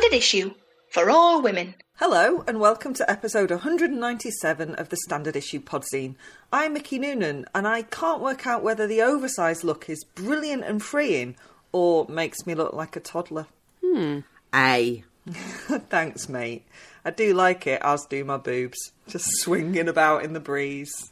Standard issue for all women. Hello, and welcome to episode 197 of the Standard Issue Podzine. I'm Mickey Noonan, and I can't work out whether the oversized look is brilliant and freeing or makes me look like a toddler. Hmm. A. Thanks, mate. I do like it, as do my boobs, just swinging about in the breeze.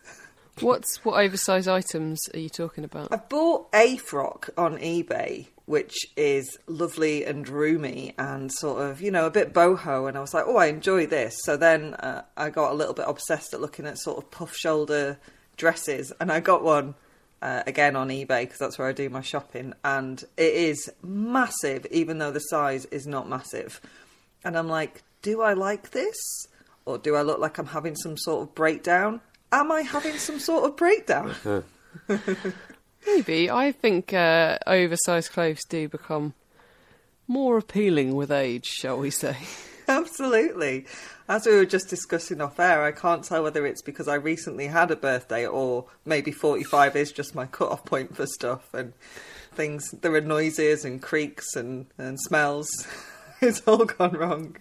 What's what oversized items are you talking about? I bought a frock on eBay, which is lovely and roomy and sort of, you know, a bit boho. And I was like, oh, I enjoy this. So then uh, I got a little bit obsessed at looking at sort of puff shoulder dresses. And I got one uh, again on eBay because that's where I do my shopping. And it is massive, even though the size is not massive. And I'm like, do I like this? Or do I look like I'm having some sort of breakdown? Am I having some sort of breakdown? Maybe. I think uh, oversized clothes do become more appealing with age, shall we say? Absolutely. As we were just discussing off air, I can't tell whether it's because I recently had a birthday or maybe 45 is just my cut off point for stuff and things. There are noises and creaks and, and smells. it's all gone wrong.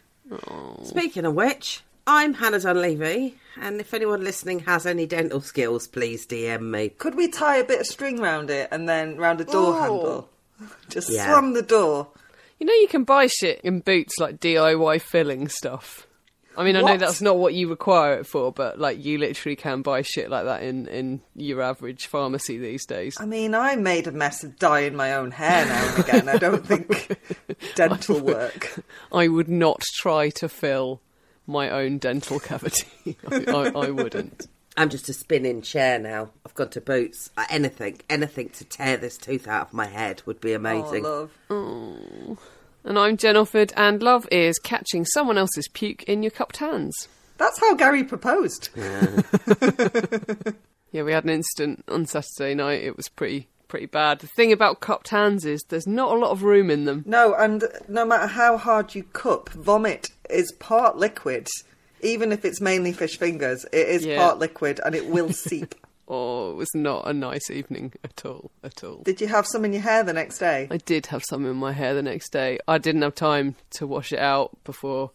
Speaking of which, I'm Hannah Dunleavy, and if anyone listening has any dental skills, please DM me. Could we tie a bit of string round it and then round a door Oh. handle? Just Yeah. slam the door. You know, you can buy shit in boots like DIY filling stuff. I mean, I know that's not what you require it for, but like you literally can buy shit like that in in your average pharmacy these days. I mean, I made a mess of dyeing my own hair now and again. I don't think dental work. I would not try to fill my own dental cavity. I, I, I wouldn't. I'm just a spinning chair now. I've gone to boots. Uh, anything, anything to tear this tooth out of my head would be Oh, amazing. love. And I'm Jen Offord, and love is catching someone else's puke in your cupped hands. That's how Gary proposed. Yeah, we had an incident on Saturday night. It was pretty pretty bad. The thing about cupped hands is there's not a lot of room in them. No, and no matter how hard you cup, vomit is part liquid. Even if it's mainly fish fingers, it is Yeah. part liquid and it will seep. Oh, it was not a nice evening at all, at all. Did you have some in your hair the next day? I did have some in my hair the next day. I didn't have time to wash it out before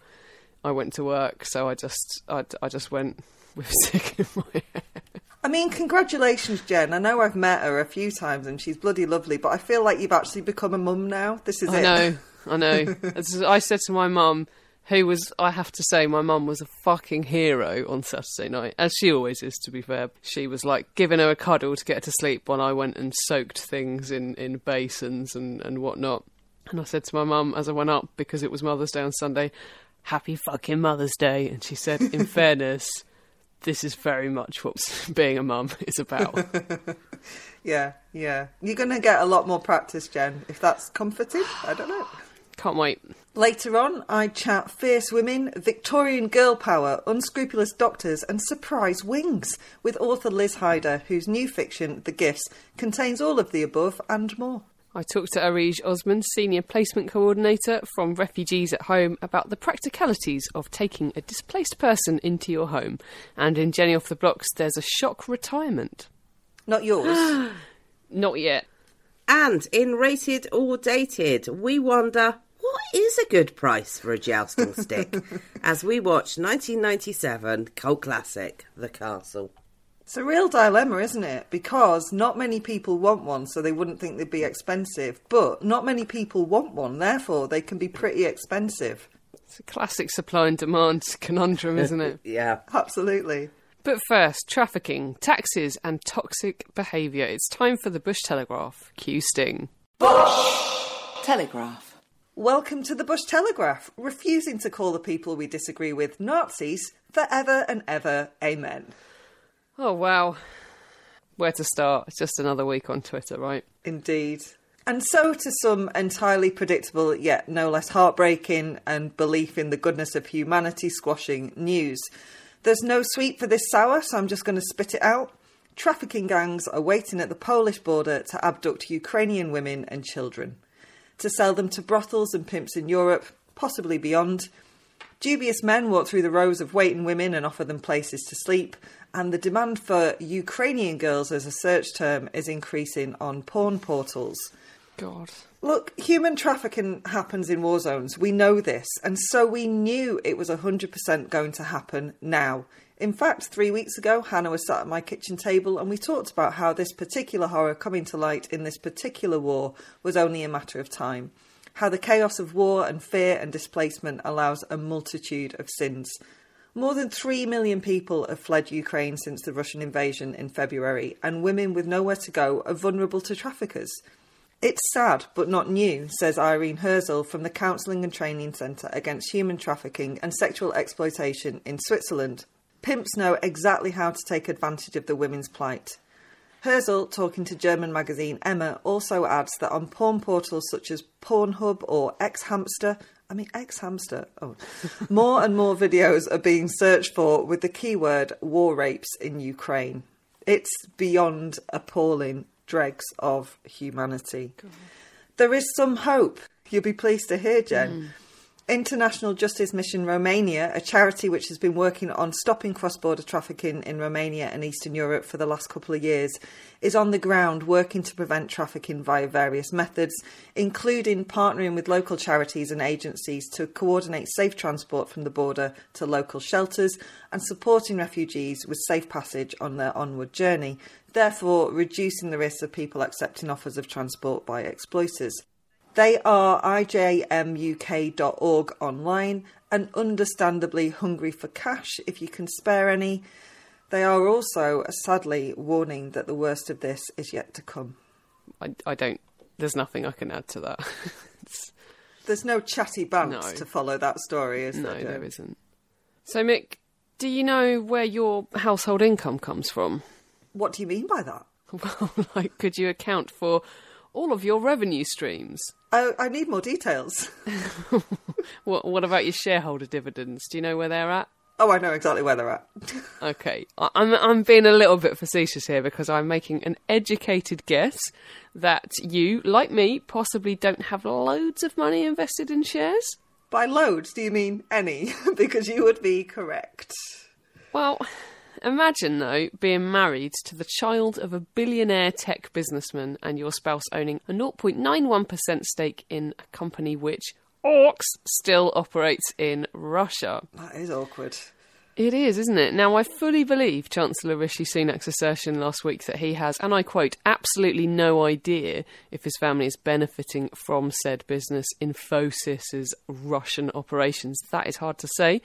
I went to work, so I just I, I just went with sick in my hair. I mean, congratulations, Jen. I know I've met her a few times and she's bloody lovely, but I feel like you've actually become a mum now. This is it. I it. know, I know. As I said to my mum, who was, I have to say, my mum was a fucking hero on Saturday night, as she always is, to be fair. She was like giving her a cuddle to get her to sleep when I went and soaked things in, in basins and, and whatnot. And I said to my mum as I went up, because it was Mother's Day on Sunday, Happy fucking Mother's Day. And she said, in fairness, this is very much what being a mum is about. Yeah, yeah. You're going to get a lot more practice, Jen, if that's comforting. I don't know. Can't wait. Later on, I chat fierce women, Victorian girl power, unscrupulous doctors, and surprise wings with author Liz Hyder, whose new fiction, The Gifts, contains all of the above and more. I talked to Areej Osman, Senior Placement Coordinator from Refugees at Home, about the practicalities of taking a displaced person into your home. And in Jenny Off the Blocks, there's a shock retirement. Not yours. Not yet. And in Rated or Dated, we wonder what is a good price for a jousting stick as we watch 1997 cult classic The Castle. It's a real dilemma, isn't it? Because not many people want one, so they wouldn't think they'd be expensive. But not many people want one, therefore they can be pretty expensive. It's a classic supply and demand conundrum, isn't it? Yeah. Absolutely. But first, trafficking, taxes, and toxic behaviour. It's time for the Bush Telegraph. Cue Sting. Bush Telegraph. Welcome to the Bush Telegraph, refusing to call the people we disagree with Nazis forever and ever. Amen. Oh, wow. Where to start? It's just another week on Twitter, right? Indeed. And so to some entirely predictable, yet no less heartbreaking and belief in the goodness of humanity squashing news. There's no sweet for this sour, so I'm just going to spit it out. Trafficking gangs are waiting at the Polish border to abduct Ukrainian women and children, to sell them to brothels and pimps in Europe, possibly beyond. Dubious men walk through the rows of waiting women and offer them places to sleep, and the demand for Ukrainian girls as a search term is increasing on porn portals. God. Look, human trafficking happens in war zones. We know this. And so we knew it was 100% going to happen now. In fact, three weeks ago, Hannah was sat at my kitchen table and we talked about how this particular horror coming to light in this particular war was only a matter of time. How the chaos of war and fear and displacement allows a multitude of sins. More than 3 million people have fled Ukraine since the Russian invasion in February, and women with nowhere to go are vulnerable to traffickers. It's sad, but not new, says Irene Herzl from the Counselling and Training Centre Against Human Trafficking and Sexual Exploitation in Switzerland. Pimps know exactly how to take advantage of the women's plight. Herzl, talking to German magazine Emma, also adds that on porn portals such as Pornhub or Xhamster, I mean Xhamster, oh, more and more videos are being searched for with the keyword war rapes in Ukraine. It's beyond appalling dregs of humanity. God. There is some hope. You'll be pleased to hear, Jen. Mm. International Justice Mission Romania, a charity which has been working on stopping cross border trafficking in Romania and Eastern Europe for the last couple of years, is on the ground working to prevent trafficking via various methods, including partnering with local charities and agencies to coordinate safe transport from the border to local shelters and supporting refugees with safe passage on their onward journey, therefore reducing the risk of people accepting offers of transport by exploiters. They are ijmuk.org online and understandably hungry for cash if you can spare any. They are also sadly warning that the worst of this is yet to come. I, I don't, there's nothing I can add to that. there's no chatty bounce no. to follow that story, is no, there? No, there isn't. So, Mick, do you know where your household income comes from? What do you mean by that? Well, like, could you account for all of your revenue streams? I, I need more details. what, what about your shareholder dividends? Do you know where they're at? Oh, I know exactly where they're at. okay, I'm I'm being a little bit facetious here because I'm making an educated guess that you, like me, possibly don't have loads of money invested in shares. By loads, do you mean any? because you would be correct. Well, Imagine, though, being married to the child of a billionaire tech businessman and your spouse owning a 0.91% stake in a company which, orcs, still operates in Russia. That is awkward. It is, isn't it? Now, I fully believe Chancellor Rishi Sunak's assertion last week that he has, and I quote, absolutely no idea if his family is benefiting from said business in Infosys's Russian operations. That is hard to say.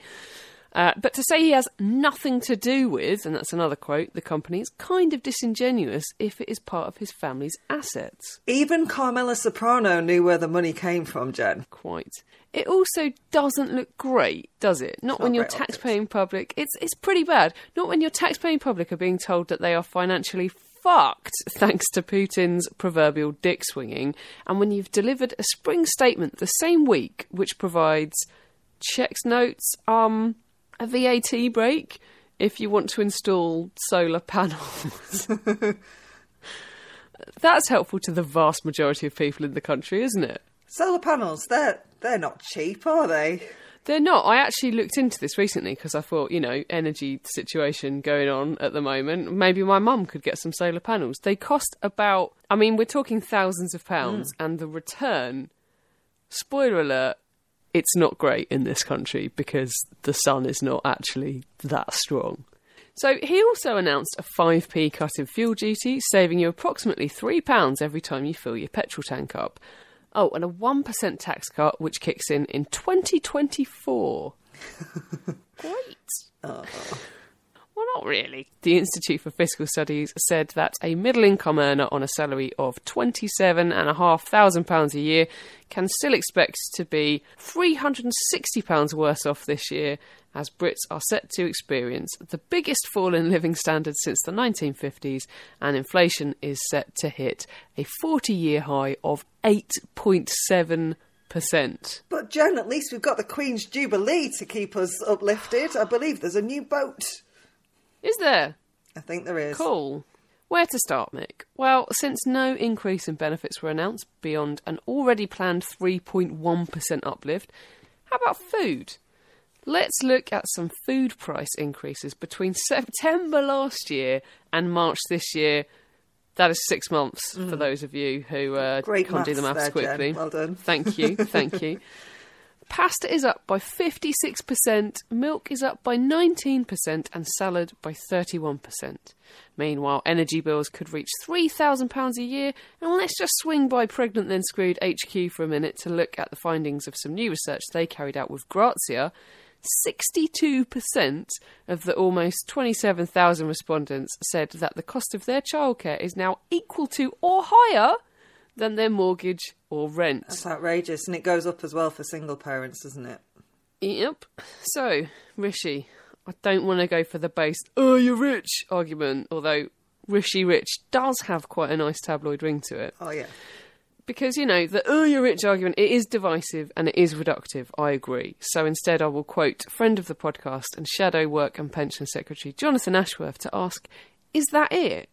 Uh, but to say he has nothing to do with, and that's another quote, the company is kind of disingenuous if it is part of his family's assets. Even Carmela Soprano knew where the money came from, Jen. Quite. It also doesn't look great, does it? Not, when your taxpaying public. It's it's pretty bad. Not when your taxpaying public are being told that they are financially fucked thanks to Putin's proverbial dick swinging, and when you've delivered a spring statement the same week which provides checks notes, um, a VAT break if you want to install solar panels. That's helpful to the vast majority of people in the country, isn't it? Solar panels, they're they're not cheap, are they? They're not. I actually looked into this recently because I thought, you know, energy situation going on at the moment. Maybe my mum could get some solar panels. They cost about, I mean, we're talking thousands of pounds, mm. and the return, spoiler alert, it's not great in this country because the sun is not actually that strong. So he also announced a 5p cut in fuel duty, saving you approximately £3 every time you fill your petrol tank up. Oh, and a 1% tax cut which kicks in in 2024. Great. Oh. Not really. The Institute for Fiscal Studies said that a middle income earner on a salary of £27,500 a year can still expect to be £360 worse off this year, as Brits are set to experience the biggest fall in living standards since the 1950s, and inflation is set to hit a 40 year high of 8.7%. But Jen, at least we've got the Queen's Jubilee to keep us uplifted. I believe there's a new boat. Is there? I think there is. Cool. Where to start, Mick? Well, since no increase in benefits were announced beyond an already planned 3.1% uplift, how about food? Let's look at some food price increases between September last year and March this year. That is six months for those of you who uh, Mm. Can't do the maths there, Jen. quickly. Well done. Thank you, thank you. Pasta is up by 56%, milk is up by 19%, and salad by 31%. Meanwhile, energy bills could reach £3,000 a year, and let's just swing by Pregnant Then Screwed HQ for a minute to look at the findings of some new research they carried out with Grazia. 62% of the almost 27,000 respondents said that the cost of their childcare is now equal to or higher than their mortgage or rent. That's outrageous, and it goes up as well for single parents, doesn't it? Yep. So, Rishi, I don't want to go for the base, oh, you're rich argument, although Rishi Rich does have quite a nice tabloid ring to it. Oh yeah. Because, you know, the oh, you're rich argument, it is divisive and it is reductive, I agree. So instead, I will quote friend of the podcast and shadow work and pension secretary Jonathan Ashworth to ask, is that it?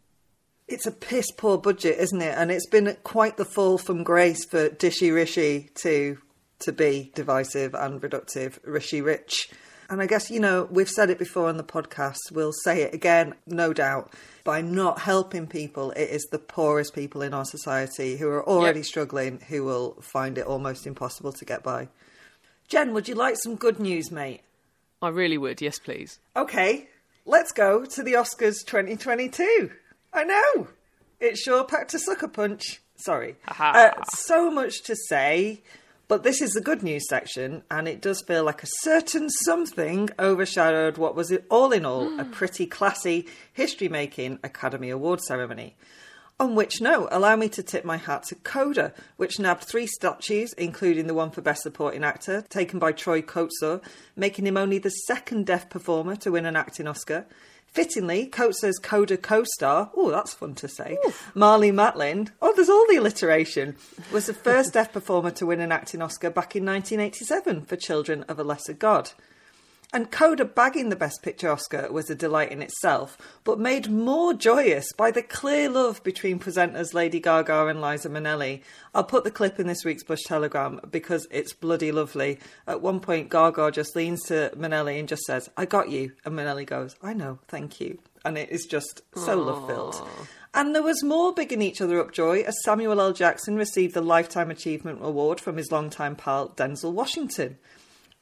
It's a piss poor budget, isn't it? And it's been quite the fall from grace for Dishy Rishi to to be divisive and reductive, Rishi Rich. And I guess, you know, we've said it before on the podcast, we'll say it again, no doubt. By not helping people, it is the poorest people in our society who are already Yep. struggling who will find it almost impossible to get by. Jen, would you like some good news, mate? I really would, yes, please. Okay, let's go to the Oscars 2022. I know. It sure packed a sucker punch. Sorry. Uh, so much to say, but this is the good news section, and it does feel like a certain something overshadowed what was, all in all, a pretty classy, history making Academy Award ceremony. On which note, allow me to tip my hat to Coda, which nabbed three statues, including the one for Best Supporting Actor, taken by Troy Kotsur, making him only the second deaf performer to win an acting Oscar. Fittingly, Kotsur's Coda co-star, oh, that's fun to say, Marlee Matlin, oh, there's all the alliteration, was the first deaf performer to win an acting Oscar back in 1987 for Children of a Lesser God. And Coda bagging the Best Picture Oscar was a delight in itself, but made more joyous by the clear love between presenters Lady Gaga and Liza Minnelli. I'll put the clip in this week's Bush Telegram because it's bloody lovely. At one point, Gaga just leans to Minnelli and just says, I got you. And Minnelli goes, I know, thank you. And it is just so love filled. And there was more bigging each other up joy as Samuel L. Jackson received the Lifetime Achievement Award from his longtime pal Denzel Washington.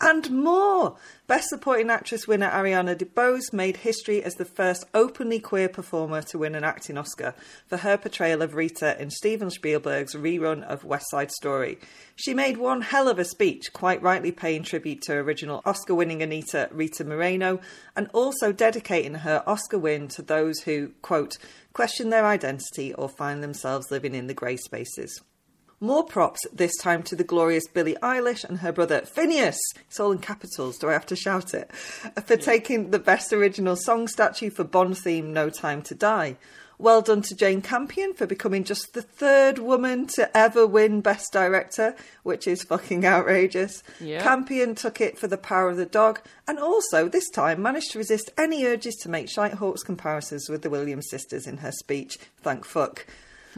And more! Best Supporting Actress winner Ariana DeBose made history as the first openly queer performer to win an acting Oscar for her portrayal of Rita in Steven Spielberg's rerun of West Side Story. She made one hell of a speech, quite rightly paying tribute to original Oscar winning Anita Rita Moreno, and also dedicating her Oscar win to those who, quote, question their identity or find themselves living in the grey spaces. More props, this time to the glorious Billie Eilish and her brother Finneas. It's all in capitals, do I have to shout it? For taking the Best Original Song statue for Bond theme No Time to Die. Well done to Jane Campion for becoming just the third woman to ever win Best Director, which is fucking outrageous. Campion took it for The Power of the Dog, and also, this time, managed to resist any urges to make Shite Hawks comparisons with the Williams sisters in her speech. Thank fuck.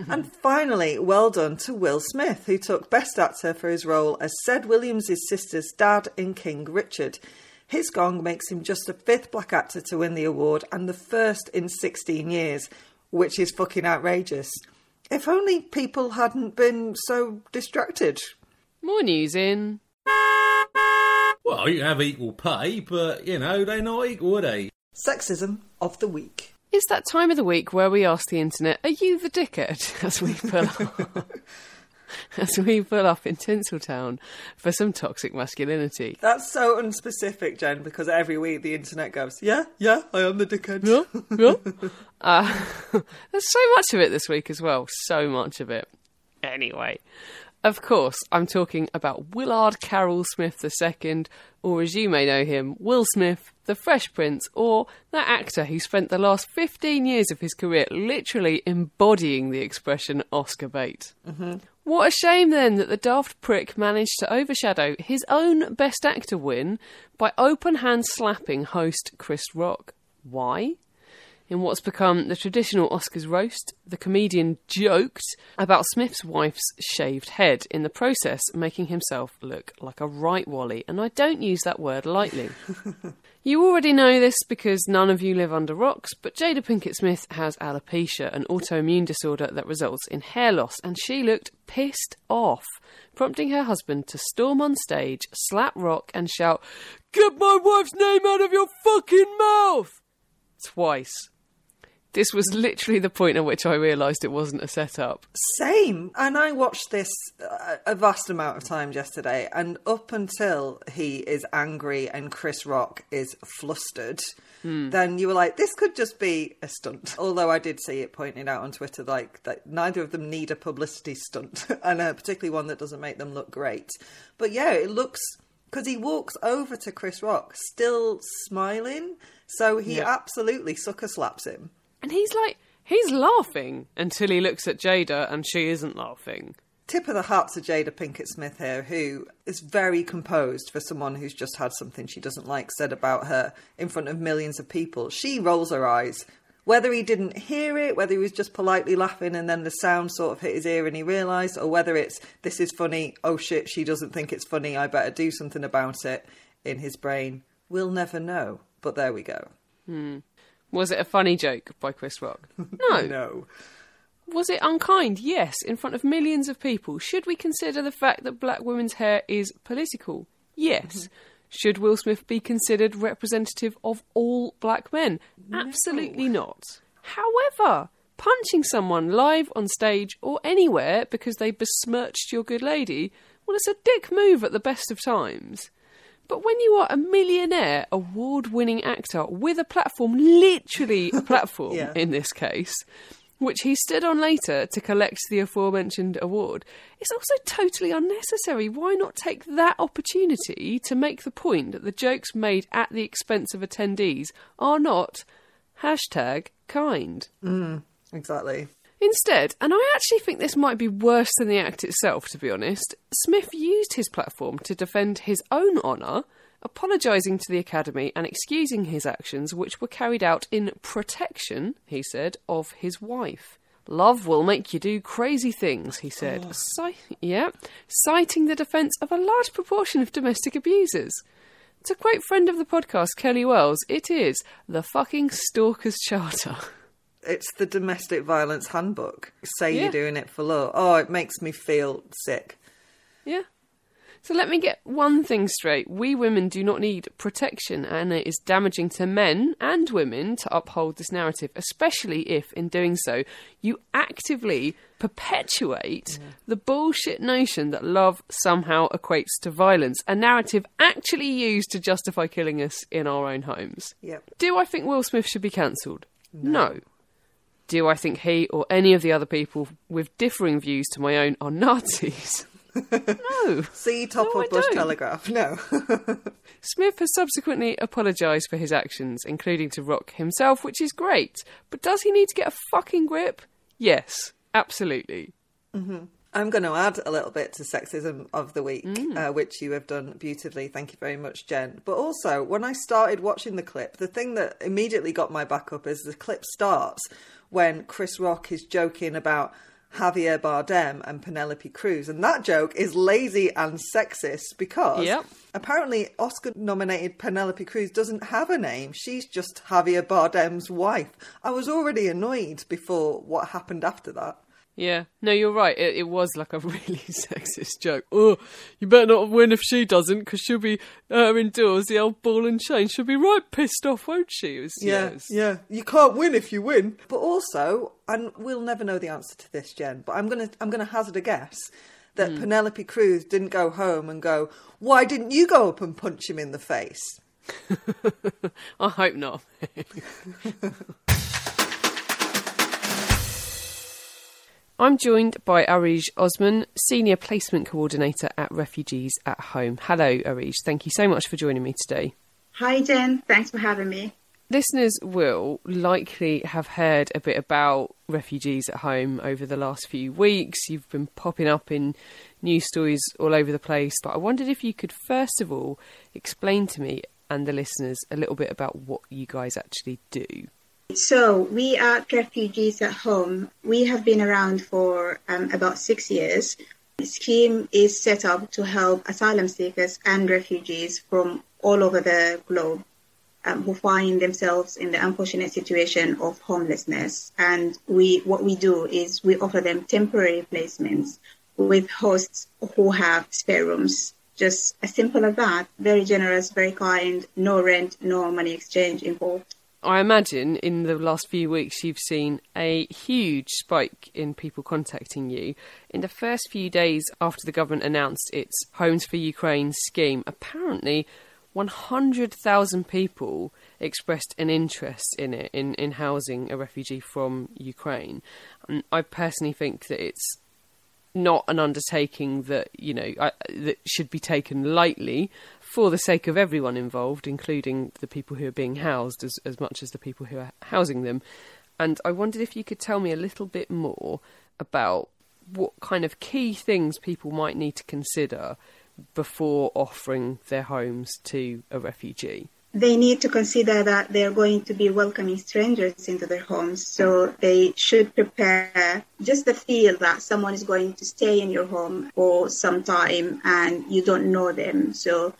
And finally, well done to Will Smith, who took Best Actor for his role as Said Williams' sister's dad in King Richard. His gong makes him just the fifth black actor to win the award and the first in 16 years, which is fucking outrageous. If only people hadn't been so distracted. More news in. Well, you have equal pay, but, you know, they're not equal, are they? Sexism of the week. It's that time of the week where we ask the internet, Are you the dickhead? as we pull up. as we pull up in Tinseltown for some toxic masculinity. That's so unspecific, Jen, because every week the internet goes, yeah, yeah, I am the dickhead. Yeah, yeah. Uh, there's so much of it this week as well. So much of it. Anyway, of course, I'm talking about Willard Carroll Smith II, or as you may know him, Will Smith, the Fresh Prince, or that actor who spent the last 15 years of his career literally embodying the expression Oscar bait. Mm-hmm. What a shame then that the daft prick managed to overshadow his own Best Actor win by open hand slapping host Chris Rock. Why? In what's become the traditional Oscars roast, the comedian joked about Smith's wife's shaved head, in the process making himself look like a right wally, and I don't use that word lightly. You already know this because none of you live under rocks, but Jada Pinkett Smith has alopecia, an autoimmune disorder that results in hair loss, and she looked pissed off, prompting her husband to storm on stage, slap Rock, and shout, Get my wife's name out of your fucking mouth! Twice. This was literally the point at which I realised it wasn't a setup. Same. And I watched this uh, a vast amount of times yesterday, and up until he is angry and Chris Rock is flustered, then you were like, this could just be a stunt. Although I did see it pointed out on Twitter, like that neither of them need a publicity stunt, and uh, particularly one that doesn't make them look great. But yeah, it looks because he walks over to Chris Rock, still smiling, so he absolutely sucker slaps him. And he's like, he's laughing until he looks at Jada and she isn't laughing. tip of the hat to Jada Pinkett Smith here, who is very composed for someone who's just had something she doesn't like said about her in front of millions of people. She rolls her eyes. Whether he didn't hear it, whether he was just politely laughing and then the sound sort of hit his ear and he realised, or whether it's this is funny, oh shit, she doesn't think it's funny, I better do something about it in his brain, we'll never know. But there we go. Hmm. Was it a funny joke by Chris Rock? No. No. Was it unkind? Yes, in front of millions of people. Should we consider the fact that black women's hair is political? Yes. Mm-hmm. Should Will Smith be considered representative of all black men? Absolutely not. However, punching someone live on stage or anywhere because they besmirched your good lady, well, it's a dick move at the best of times. But when you are a millionaire, award winning actor with a platform, literally a platform Yeah. in this case, which he stood on later to collect the aforementioned award, it's also totally unnecessary. Why not take that opportunity to make the point that the jokes made at the expense of attendees are not hashtag kind? Mm, exactly. Instead, and I actually think this might be worse than the act itself, to be honest, Smith used his platform to defend his own honour, apologising to the Academy and excusing his actions, which were carried out in protection, he said, of his wife. Love will make you do crazy things, he said. Yeah, citing the defence of a large proportion of domestic abusers. To quote friend of the podcast, Kelly Wells, it is the fucking Stalker's Charter. It's the domestic violence handbook. Say Yeah. you're doing it for love. Oh, it makes me feel sick. Yeah. So let me get one thing straight. We women do not need protection, and it is damaging to men and women to uphold this narrative, especially if, in doing so, you actively perpetuate the bullshit notion that love somehow equates to violence, a narrative actually used to justify killing us in our own homes. Yep. Do I think Will Smith should be cancelled? No. Do I think he or any of the other people with differing views to my own are Nazis? no. See top No, of Bush. Telegraph. No. Smith has subsequently apologised for his actions, including to Rock himself, which is great. But does he need to get a fucking grip? Yes, absolutely. I'm going to add a little bit to sexism of the week, Mm. uh, which you have done beautifully. Thank you very much, Jen. But also, when I started watching the clip, the thing that immediately got my back up is the clip starts when Chris Rock is joking about Javier Bardem and Penelope Cruz. And that joke is lazy and sexist because Yep. apparently Oscar nominated Penelope Cruz doesn't have a name. She's just Javier Bardem's wife. I was already annoyed before what happened after that. Yeah, no, you're right. It, it was like a really sexist joke. Oh, you better not win if she doesn't, because she'll be uh, indoors, the old ball and chain. She'll be right pissed off, won't she? Was, Yeah, was- yeah. You can't win if you win. But also, and we'll never know the answer to this, Jen. But I'm gonna, I'm gonna hazard a guess. that Penelope Cruz didn't go home and go, "Why didn't you go up and punch him in the face?" I hope not. I'm joined by Areej Osman, Senior Placement Coordinator at Refugees at Home. Hello, Areej. Thank you so much for joining me today. Hi, Jen. Thanks for having me. Listeners will likely have heard a bit about refugees at home over the last few weeks. You've been popping up in news stories all over the place, but I wondered if you could first of all explain to me and the listeners a little bit about what you guys actually do. So, we at Refugees at Home, we have been around for um, about six years. The scheme is set up to help asylum seekers and refugees from all over the globe um, who find themselves in the unfortunate situation of homelessness. And we, what we do is we offer them temporary placements with hosts who have spare rooms. Just as simple as that. Very generous, very kind, no rent, no money exchange involved. I imagine in the last few weeks you've seen a huge spike in people contacting you. In the first few days after the government announced its Homes for Ukraine scheme, apparently 100,000 people expressed an interest in it, in, in housing a refugee from Ukraine. And I personally think that it's not an undertaking that, you know, I, that should be taken lightly for the sake of everyone involved, including the people who are being housed as, as much as the people who are housing them. And I wondered if you could tell me a little bit more about what kind of key things people might need to consider before offering their homes to a refugee? They need to consider that they're going to be welcoming strangers into their homes. So they should prepare just the feel that someone is going to stay in your home for some time and you don't know them. So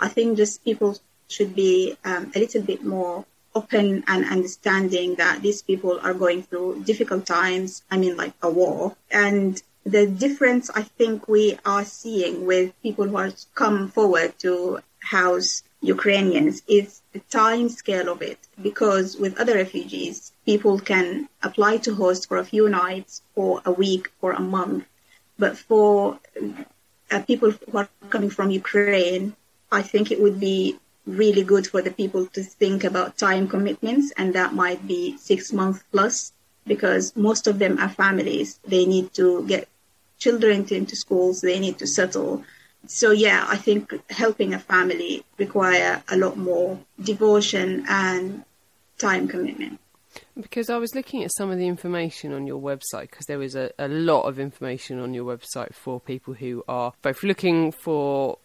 I think just people should be um, a little bit more open and understanding that these people are going through difficult times. I mean, like a war. And the difference I think we are seeing with people who have come forward to house Ukrainians is the time scale of it. Because with other refugees, people can apply to host for a few nights, for a week, for a month. But for uh, people who are coming from Ukraine, I think it would be really good for the people to think about time commitments, and that might be six months plus, because most of them are families. They need to get children into schools, they need to settle. So yeah, I think helping a family require a lot more devotion and time commitment. Because I was looking at some of the information on your website, because there is a, a lot of information on your website for people who are both looking for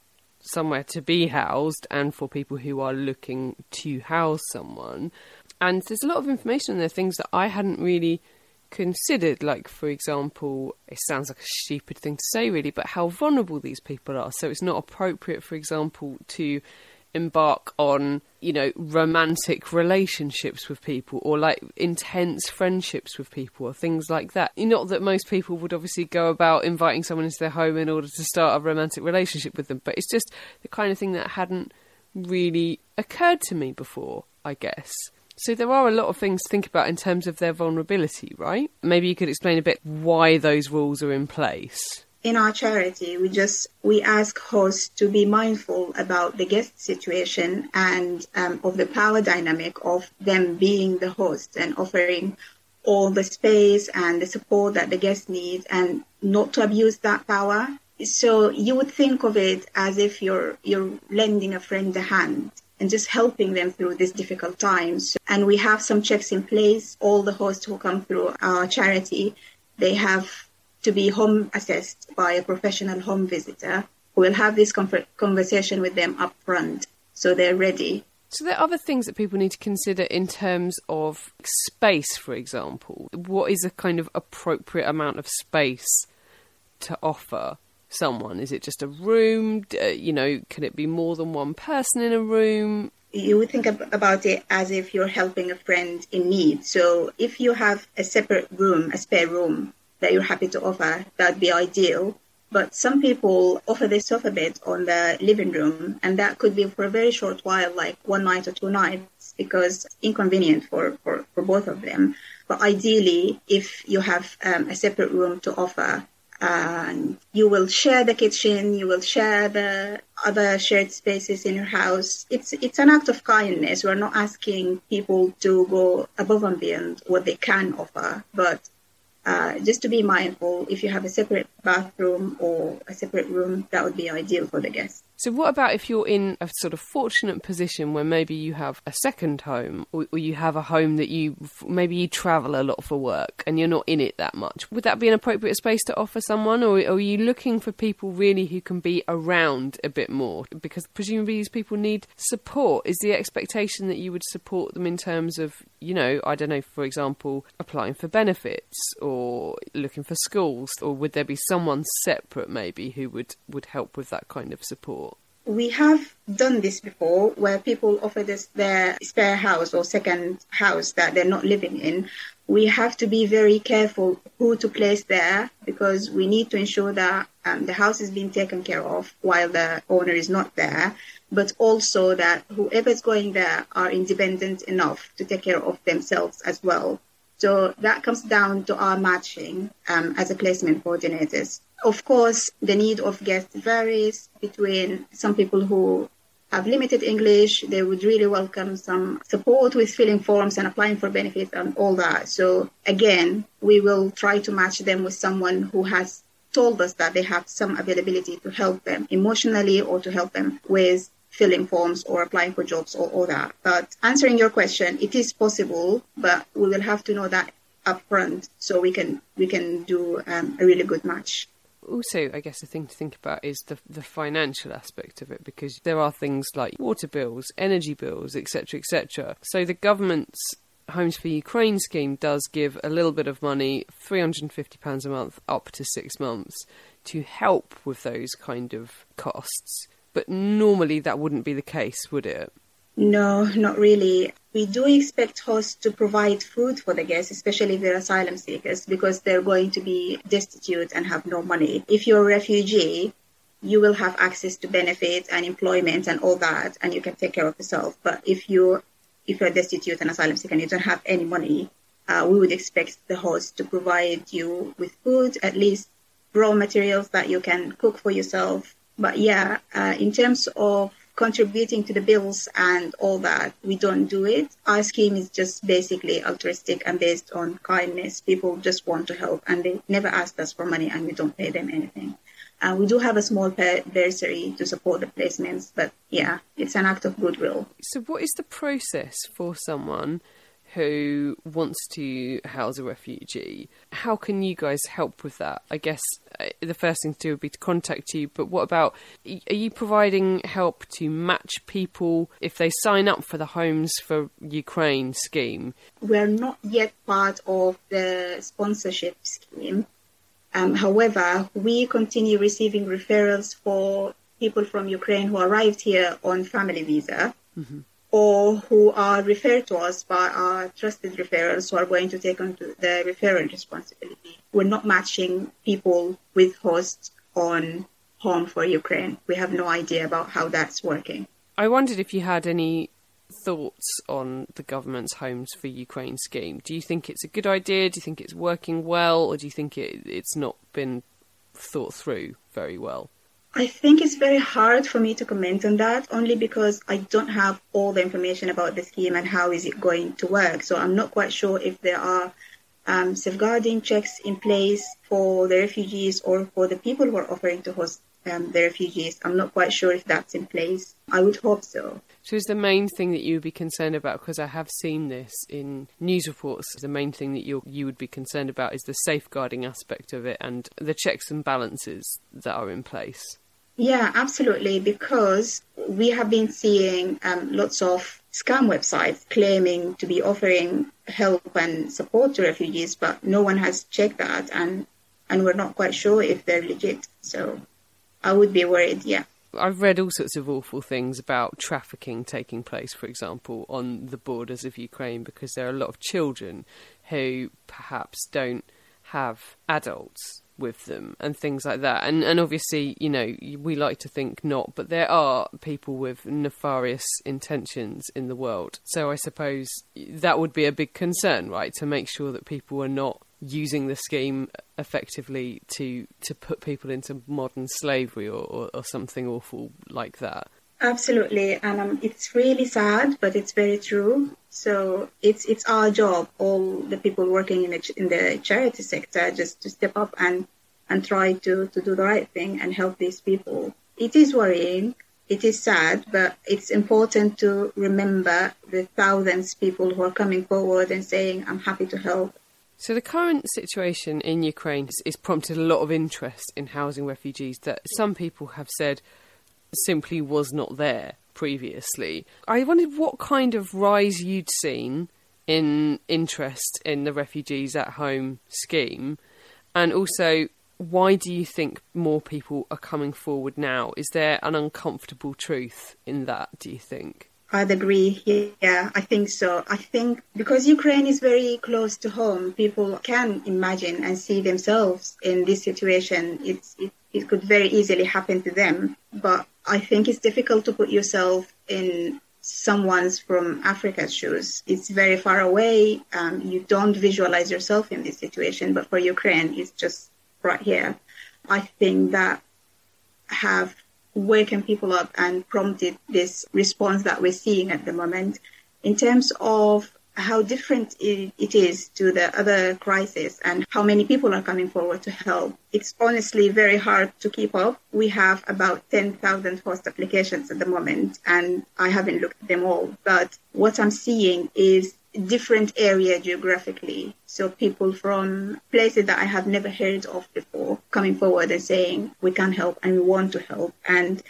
somewhere to be housed and for people who are looking to house someone. And there's a lot of information there, things that I hadn't really considered, like, for example, it sounds like a stupid thing to say, really, but how vulnerable these people are. So it's not appropriate, for example, to embark on, you know, romantic relationships with people or like intense friendships with people or things like that. Not that most people would obviously go about inviting someone into their home in order to start a romantic relationship with them, but it's just the kind of thing that hadn't really occurred to me before, I guess. So there are a lot of things to think about in terms of their vulnerability, right? Maybe you could explain a bit why those rules are in place. In our charity, we just we ask hosts to be mindful about the guest situation and um, of the power dynamic of them being the host and offering all the space and the support that the guest needs, and not to abuse that power. So you would think of it as if you're you're lending a friend a hand and just helping them through these difficult times. And we have some checks in place. All the hosts who come through our charity, they have to be home assessed by a professional home visitor who will have this conversation with them up front so they're ready. So there are other things that people need to consider in terms of space, for example. What is a kind of appropriate amount of space to offer? someone? Is it just a room? Uh, you know, can it be more than one person in a room? You would think about it as if you're helping a friend in need. So if you have a separate room, a spare room that you're happy to offer, that'd be ideal. But some people offer this sofa bed on the living room, and that could be for a very short while, like one night or two nights, because it's inconvenient for, for, for both of them. But ideally, if you have um, a separate room to offer, and you will share the kitchen, you will share the other shared spaces in your house. It's it's an act of kindness. We're not asking people to go above and beyond what they can offer, but uh, just to be mindful, if you have a separate bathroom or a separate room, that would be ideal for the guests. So, what about if you're in a sort of fortunate position where maybe you have a second home, or, or, you have a home that you maybe you travel a lot for work and you're not in it that much? Would that be an appropriate space to offer someone, or, or are you looking for people really who can be around a bit more? Because presumably these people need support. Is the expectation that you would support them in terms of, you know, I don't know, for example, applying for benefits or looking for schools, or would there be someone separate maybe who would, would help with that kind of support? We have done this before where people offer us their spare house or second house that they're not living in. We have to be very careful who to place there because we need to ensure that um, the house is being taken care of while the owner is not there, but also that whoever's going there are independent enough to take care of themselves as well. So that comes down to our matching um, as a placement coordinators. Of course, the need of guests varies between some people who have limited English, they would really welcome some support with filling forms and applying for benefits and all that. So again, we will try to match them with someone who has told us that they have some availability to help them emotionally or to help them with filling forms or applying for jobs or all that. But answering your question, it is possible, but we will have to know that upfront so we can we can do um, a really good match also, I guess the thing to think about is the the financial aspect of it because there are things like water bills, energy bills, etc., etc. So the government's Homes for Ukraine scheme does give a little bit of money, £350 a month, up to six months, to help with those kind of costs. But normally that wouldn't be the case, would it? No, not really. We do expect hosts to provide food for the guests, especially if they're asylum seekers, because they're going to be destitute and have no money. If you're a refugee, you will have access to benefits and employment and all that, and you can take care of yourself. But if you if you're destitute and asylum seeker and you don't have any money, uh, we would expect the host to provide you with food, at least raw materials that you can cook for yourself. But yeah, uh, in terms of contributing to the bills and all that. We don't do it. Our scheme is just basically altruistic and based on kindness. People just want to help and they never ask us for money and we don't pay them anything. Uh, we do have a small bursary to support the placements, but yeah, it's an act of goodwill. So, what is the process for someone who wants to house a refugee. How can you guys help with that? I guess uh, the first thing to do would be to contact you, but what about are you providing help to match people if they sign up for the Homes for Ukraine scheme? We're not yet part of the sponsorship scheme. Um, however, we continue receiving referrals for people from Ukraine who arrived here on family visa. Mm-hmm or who are referred to us by our trusted referrals who are going to take on the referral responsibility. We're not matching people with hosts on Home for Ukraine. We have no idea about how that's working. I wondered if you had any thoughts on the government's Homes for Ukraine scheme. Do you think it's a good idea? Do you think it's working well? Or do you think it, it's not been thought through very well? I think it's very hard for me to comment on that only because I don't have all the information about the scheme and how is it going to work. So I'm not quite sure if there are um, safeguarding checks in place for the refugees or for the people who are offering to host um, the refugees. I'm not quite sure if that's in place. I would hope so. So, is the main thing that you would be concerned about? Because I have seen this in news reports. The main thing that you you would be concerned about is the safeguarding aspect of it and the checks and balances that are in place. Yeah, absolutely. Because we have been seeing um, lots of scam websites claiming to be offering help and support to refugees, but no one has checked that, and and we're not quite sure if they're legit. So I would be worried. Yeah. I've read all sorts of awful things about trafficking taking place, for example, on the borders of Ukraine, because there are a lot of children who perhaps don't have adults with them and things like that. And and obviously, you know, we like to think not, but there are people with nefarious intentions in the world. So I suppose that would be a big concern, right? To make sure that people are not using the scheme effectively to to put people into modern slavery or, or, or something awful like that. Absolutely, and um, it's really sad, but it's very true. So it's it's our job, all the people working in the in the charity sector, just to step up and and try to to do the right thing and help these people. It is worrying, it is sad, but it's important to remember the thousands of people who are coming forward and saying, "I'm happy to help." So the current situation in Ukraine has, has prompted a lot of interest in housing refugees that some people have said simply was not there previously. I wondered what kind of rise you'd seen in interest in the refugees at home scheme, and also why do you think more people are coming forward now? Is there an uncomfortable truth in that, do you think? I'd agree. Yeah, I think so. I think because Ukraine is very close to home, people can imagine and see themselves in this situation. It's, it, it could very easily happen to them. But I think it's difficult to put yourself in someone's from Africa's shoes. It's very far away. Um, you don't visualize yourself in this situation. But for Ukraine, it's just right here. I think that have waken people up and prompted this response that we're seeing at the moment. In terms of how different it is to the other crisis and how many people are coming forward to help. It's honestly very hard to keep up. We have about 10,000 host applications at the moment, and I haven't looked at them all. But what I'm seeing is different area geographically. So people from places that I have never heard of before coming forward and saying we can help and we want to help. And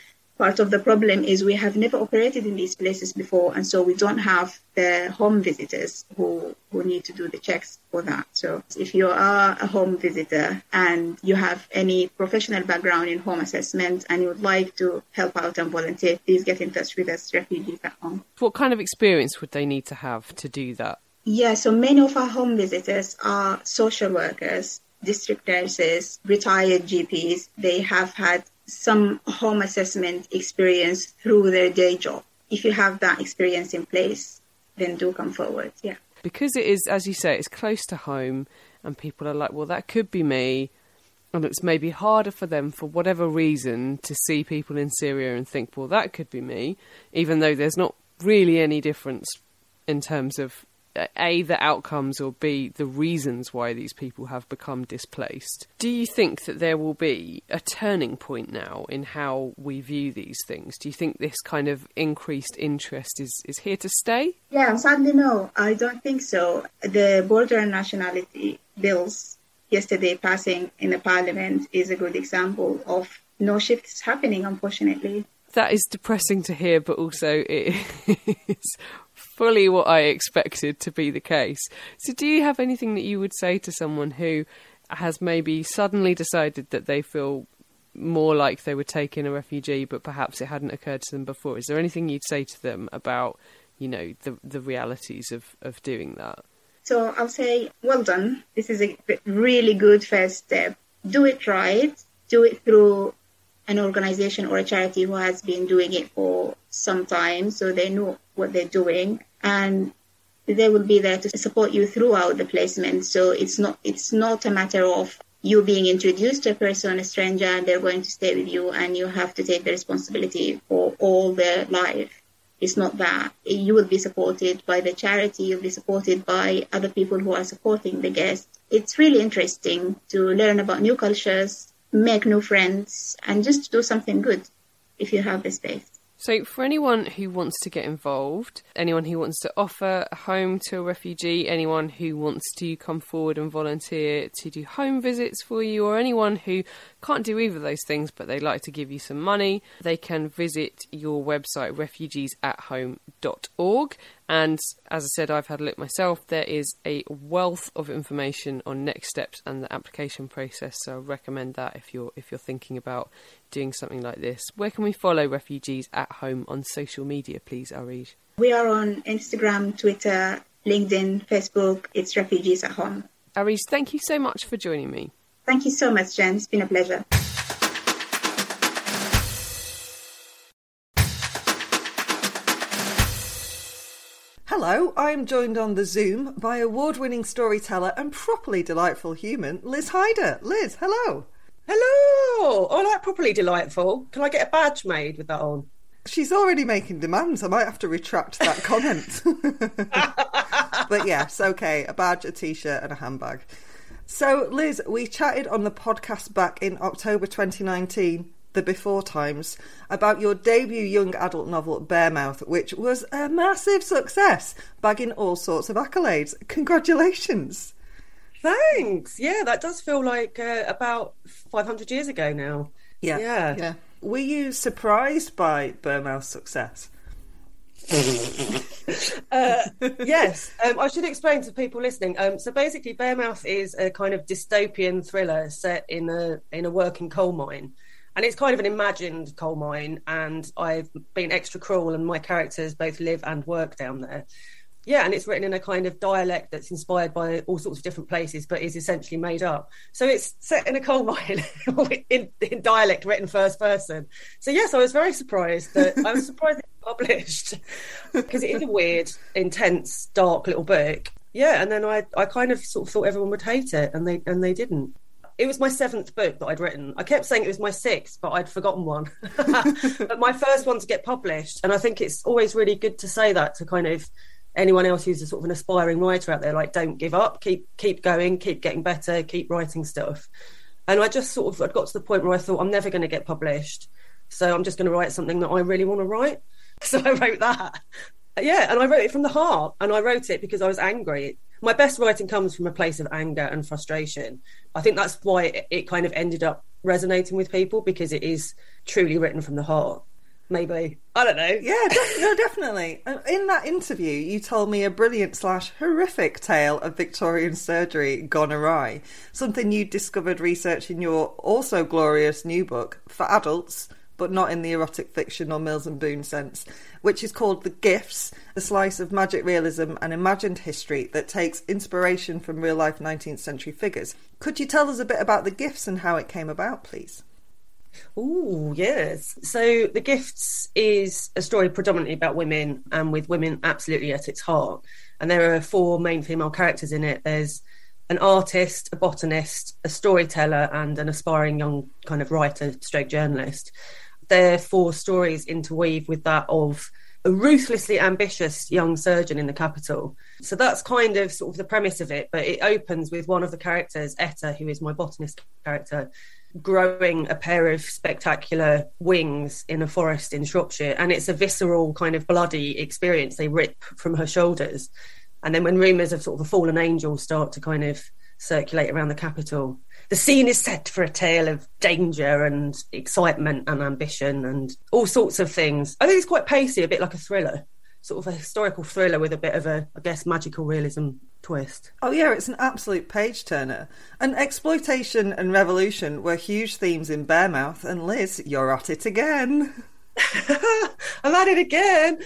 part of the problem is we have never operated in these places before, and so we don't have the home visitors who who need to do the checks for that. So if you are a home visitor and you have any professional background in home assessment and you would like to help out and volunteer, please get in touch with us, Refugees at Home. What kind of experience would they need to have to do that? Yeah, so many of our home visitors are social workers, district nurses, retired GPs. They have had some home assessment experience through their day job. If you have that experience in place, then do come forward. Yeah. Because it is, as you say, it's close to home, and people are like, well, that could be me. And it's maybe harder for them, for whatever reason, to see people in Syria and think, well, that could be me, even though there's not really any difference in terms of a the outcomes or b the reasons why these people have become displaced. Do you think that there will be a turning point now in how we view these things? Do you think this kind of increased interest is is here to stay? Yeah sadly no. I don't think so. The border and nationality bills yesterday passing in the parliament is a good example of no shifts happening unfortunately. That is depressing to hear, but also it is fully what I expected to be the case. So, do you have anything that you would say to someone who has maybe suddenly decided that they feel more like they would take in a refugee, but perhaps it hadn't occurred to them before? Is there anything you'd say to them about, you know, the the realities of of doing that? So I'll say, well done. This is a really good first step. Do it right. Do it through an organization or a charity who has been doing it for some time, so they know what they're doing, and they will be there to support you throughout the placement. So it's not it's not a matter of you being introduced to a person, a stranger, and they're going to stay with you, and you have to take the responsibility for all their life. It's not that. You will be supported by the charity, you'll be supported by other people who are supporting the guest. It's really interesting to learn about new cultures, make new friends, and just do something good if you have the space. So, for anyone who wants to get involved, anyone who wants to offer a home to a refugee, anyone who wants to come forward and volunteer to do home visits for you, or anyone who can't do either of those things but they'd like to give you some money, they can visit your website refugeesathome.org. And as I said, I've had a look myself. There is a wealth of information on next steps and the application process. So I recommend that if you're if you're thinking about doing something like this. Where can we follow refugees at home on social media, please, Areej? We are on Instagram, Twitter, LinkedIn, Facebook. It's Refugees at Home. Areej, thank you so much for joining me. Thank you so much, Jen. It's been a pleasure. Hello, I'm joined on the Zoom by award winning storyteller and properly delightful human, Liz Hyder. Liz, hello. Hello! Oh, like properly delightful. Can I get a badge made with that on? She's already making demands. I might have to retract that comment. but yes, okay, a badge, a t shirt, and a handbag. So, Liz, we chatted on the podcast back in October 2019, the before times, about your debut young adult novel, Bearmouth, which was a massive success, bagging all sorts of accolades. Congratulations. Thanks. Yeah, that does feel like uh, about 500 years ago now. Yeah. Yeah. Yeah. Were you surprised by Bearmouth's success? yes, um, I should explain to people listening. Um, so basically, Bearmouth is a kind of dystopian thriller set in a in a working coal mine, and it's kind of an imagined coal mine. And I've been extra cruel, and my characters both live and work down there. Yeah, and it's written in a kind of dialect that's inspired by all sorts of different places, but is essentially made up. So it's set in a coal mine in, in dialect, written first person. So yes, I was very surprised that I was surprised it was published because it is a weird, intense, dark little book. Yeah, and then I, I kind of sort of thought everyone would hate it, and they and they didn't. It was my seventh book that I'd written. I kept saying it was my sixth, but I'd forgotten one. but my first one to get published, and I think it's always really good to say that to kind of anyone else who's a sort of an aspiring writer out there like don't give up. Keep keep going keep getting better keep writing stuff. And i just sort of I'd got to the point where i thought i'm never going to get published so i'm just going to write something that i really want to write. So i wrote that. Yeah and i wrote it from the heart and i wrote it because i was angry my best writing comes from a place of anger and frustration i think that's why it, it kind of ended up resonating with people because it is truly written from the heart maybe i don't know Yeah, def- no, definitely. In that interview, you told me a brilliant slash horrific tale of Victorian surgery gone awry. Something you discovered researching your also glorious new book for adults, but not in the erotic fiction or Mills and Boon sense, which is called The Gifts, a slice of magic realism and imagined history that takes inspiration from real life 19th century figures. Could you tell us a bit about The Gifts and how it came about, please? Oh, yes. So The Gifts is a story predominantly about women and with women absolutely at its heart. And there are four main female characters in it. There's an artist, a botanist, a storyteller, and an aspiring young kind of writer, straight journalist. Their four stories interweave with that of a ruthlessly ambitious young surgeon in the capital. So that's kind of sort of the premise of it. But it opens with one of the characters, Etta, who is my botanist character, growing a pair of spectacular wings in a forest in Shropshire. And it's a visceral, kind of bloody experience. They rip from her shoulders. And then when rumours of sort of a fallen angel start to kind of circulate around the capital, the scene is set for a tale of danger and excitement and ambition and all sorts of things. I think it's quite pacey, a bit like a thriller, sort of a historical thriller with a bit of a, I guess, magical realism twist. Oh yeah, it's an absolute page turner. And exploitation and revolution were huge themes in Bearmouth. And Liz, you're at it again. I'm at it again.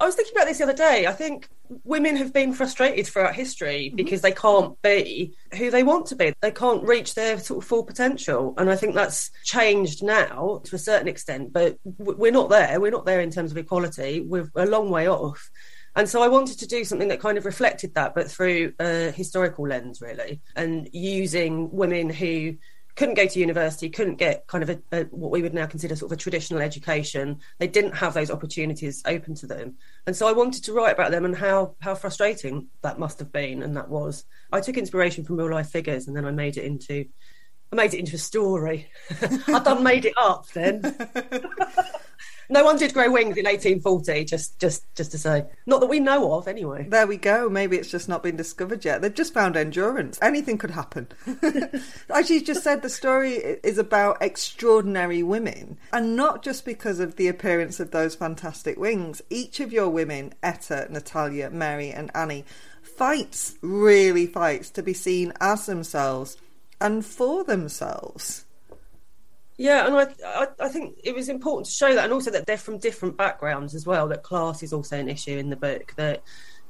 I was thinking about this the other day. I think women have been frustrated throughout history mm-hmm. because they can't be who they want to be. They can't reach their sort of full potential. And I think that's changed now to a certain extent, but we're not there. We're not there in terms of equality. We're a long way off. And so I wanted to do something that kind of reflected that, but through a historical lens, really, and using women who couldn't go to university, couldn't get kind of a, a, what we would now consider sort of a traditional education. They didn't have those opportunities open to them, and so I wanted to write about them and how how frustrating that must have been, and that was. I took inspiration from real life figures, and then I made it into. I made it into a story. I done made it up then. no one did grow wings in 1840. Just, just, just to say, not that we know of, anyway. There we go. Maybe it's just not been discovered yet. They've just found endurance. Anything could happen. As you just said, the story is about extraordinary women, and not just because of the appearance of those fantastic wings. Each of your women, Etta, Natalia, Mary, and Annie, fights, really fights, to be seen as themselves and for themselves. Yeah, and I, I, I think it was important to show that, and also that they're from different backgrounds as well. That class is also an issue in the book. That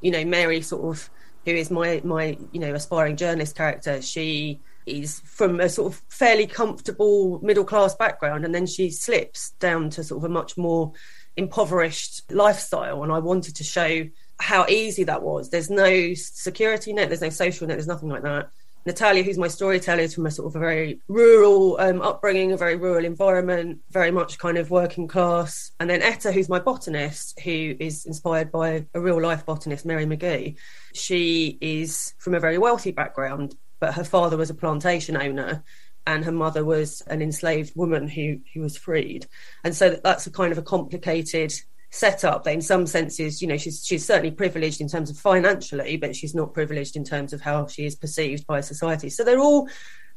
you know, Mary sort of, who is my my you know aspiring journalist character, she is from a sort of fairly comfortable middle class background, and then she slips down to sort of a much more impoverished lifestyle. And I wanted to show how easy that was. There's no security net, there's no social net, there's nothing like that. Natalia, who's my storyteller, is from a sort of a very rural um, upbringing, a very rural environment, very much kind of working class. And then Etta, who's my botanist, who is inspired by a real life botanist, Mary McGee. She is from a very wealthy background, but her father was a plantation owner and her mother was an enslaved woman who, who was freed. And so that's a kind of a complicated setup that in some senses you know she's she's certainly privileged in terms of financially but she's not privileged in terms of how she is perceived by society. So they're all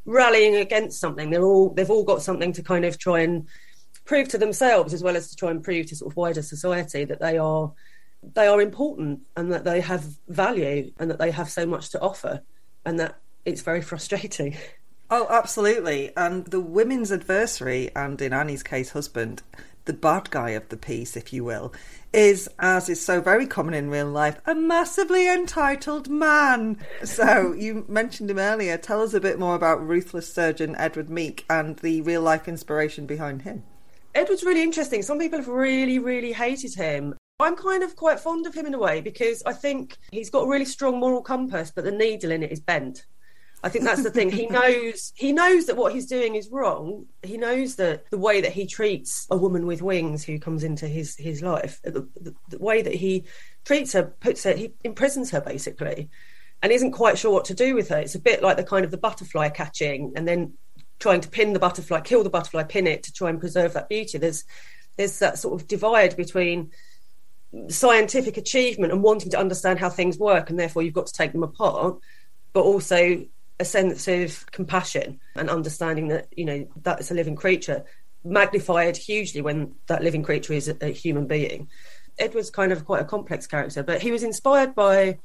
rallying against something. They're all they've all got something to kind of try and prove to themselves as well as to try and prove to sort of wider society that they are they are important and that they have value and that they have so much to offer and that it's very frustrating. Oh, absolutely. And the women's adversary, and in Annie's case, husband, the bad guy of the piece, if you will, is, as is so very common in real life, a massively entitled man. So you mentioned him earlier. Tell us a bit more about ruthless surgeon Edward Meek and the real life inspiration behind him. Edward's really interesting. Some people have really, really hated him. I'm kind of quite fond of him in a way because I think he's got a really strong moral compass, but the needle in it is bent. I think that's the thing. He knows he knows that what he's doing is wrong. He knows that the way that he treats a woman with wings who comes into his his life, the, the, the way that he treats her, puts her, he imprisons her basically, and isn't quite sure what to do with her. It's a bit like the kind of the butterfly catching and then trying to pin the butterfly, kill the butterfly, pin it to try and preserve that beauty. There's there's that sort of divide between scientific achievement and wanting to understand how things work, and therefore you've got to take them apart, but also a sense of compassion and understanding that you know that's a living creature magnified hugely when that living creature is a, a human being edward's kind of quite a complex character but he was inspired by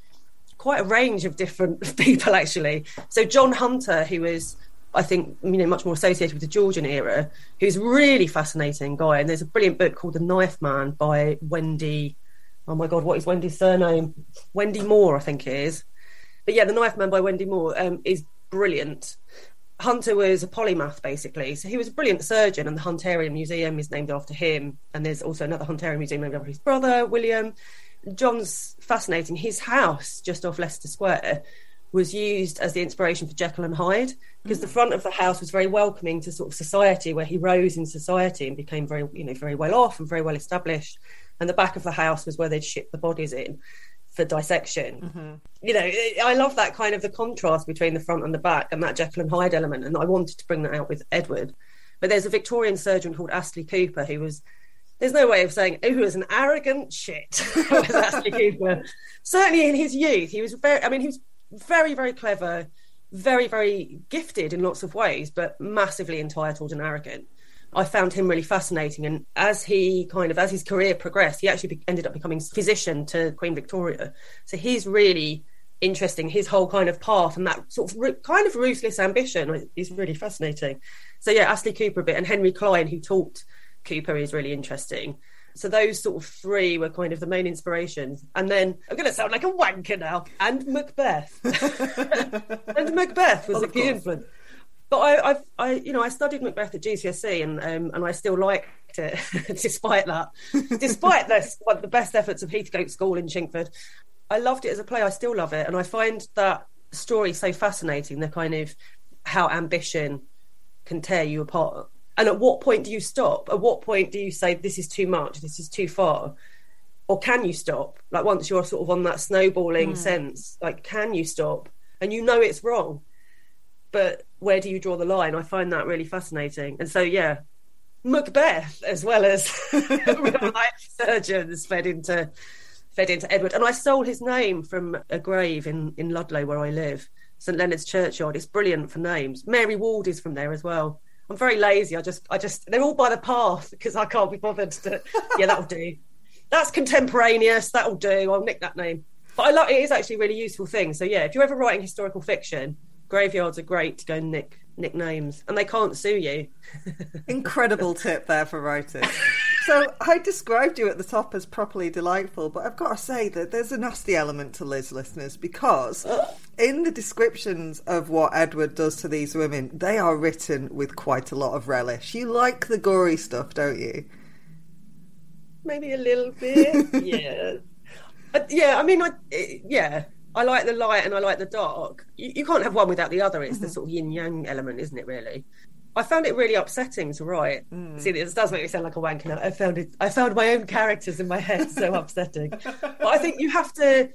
quite a range of different people actually so john hunter who was I think you know much more associated with the Georgian era, who's really fascinating guy. And there's a brilliant book called The Knife Man by Wendy. Oh my God, what is Wendy's surname? Wendy Moore, I think it is. But yeah, The Knife Man by Wendy Moore um, is brilliant. Hunter was a polymath, basically. So he was a brilliant surgeon, and the Hunterian Museum is named after him. And there's also another Hunterian Museum named after his brother, William. John's fascinating. His house, just off Leicester Square, was used as the inspiration for Jekyll and Hyde because mm. the front of the house was very welcoming to sort of society, where he rose in society and became very, you know, very well off and very well established. And the back of the house was where they'd ship the bodies in for dissection. Mm-hmm. You know, I love that kind of the contrast between the front and the back and that Jekyll and Hyde element. And I wanted to bring that out with Edward. But there's a Victorian surgeon called Astley Cooper who was, there's no way of saying, who was an arrogant shit, was Astley Cooper. Certainly in his youth, he was very, I mean, he was very, very clever, very, very gifted in lots of ways, but massively entitled and arrogant. I found him really fascinating. And as he kind of, as his career progressed, he actually ended up becoming physician to Queen Victoria. So he's really interesting. His whole kind of path and that sort of kind of ruthless ambition is really fascinating. So yeah, Astley Cooper a bit and Henry Cline, who taught Cooper, is really interesting. So those sort of three were kind of the main inspirations. And then I'm going to sound like a wanker now. And Macbeth. and Macbeth was well, a key influence but I, I've, I, you know, I studied Macbeth at GCSE, and um, and I still liked it, despite that, despite this, the best efforts of Heathcote School in Chingford. I loved it as a play. I still love it, and I find that story so fascinating. The kind of how ambition can tear you apart, and at what point do you stop? At what point do you say this is too much? This is too far? Or can you stop? Like once you're sort of on that snowballing mm. sense, like can you stop? And you know it's wrong but where do you draw the line? I find that really fascinating. And so, yeah, Macbeth as well as life surgeons fed into fed into Edward. And I stole his name from a grave in in Ludlow where I live, St Leonard's Churchyard. It's brilliant for names. Mary Ward is from there as well. I'm very lazy. I just I just they're all by the path because I can't be bothered to. Yeah, that'll do. That's contemporaneous. That'll do. I'll nick that name. But I love it is actually a really useful thing. So yeah, if you're ever writing historical fiction graveyards are great to go nick nicknames and they can't sue you. Incredible tip there for writers. So I described you at the top as properly delightful, but I've got to say that there's a nasty element to Liz listeners because in the descriptions of what Edward does to these women, they are written with quite a lot of relish. You like the gory stuff, don't you? Maybe a little bit, yeah. Uh, yeah, I mean, I, yeah, I like the light and I like the dark. You, you can't have one without the other. It's the mm-hmm. sort of yin yang element, isn't it? Really. I found it really upsetting to write. Mm. See, this does make me sound like a wanker. now. I found it. I found my own characters in my head so upsetting. But I think you have to,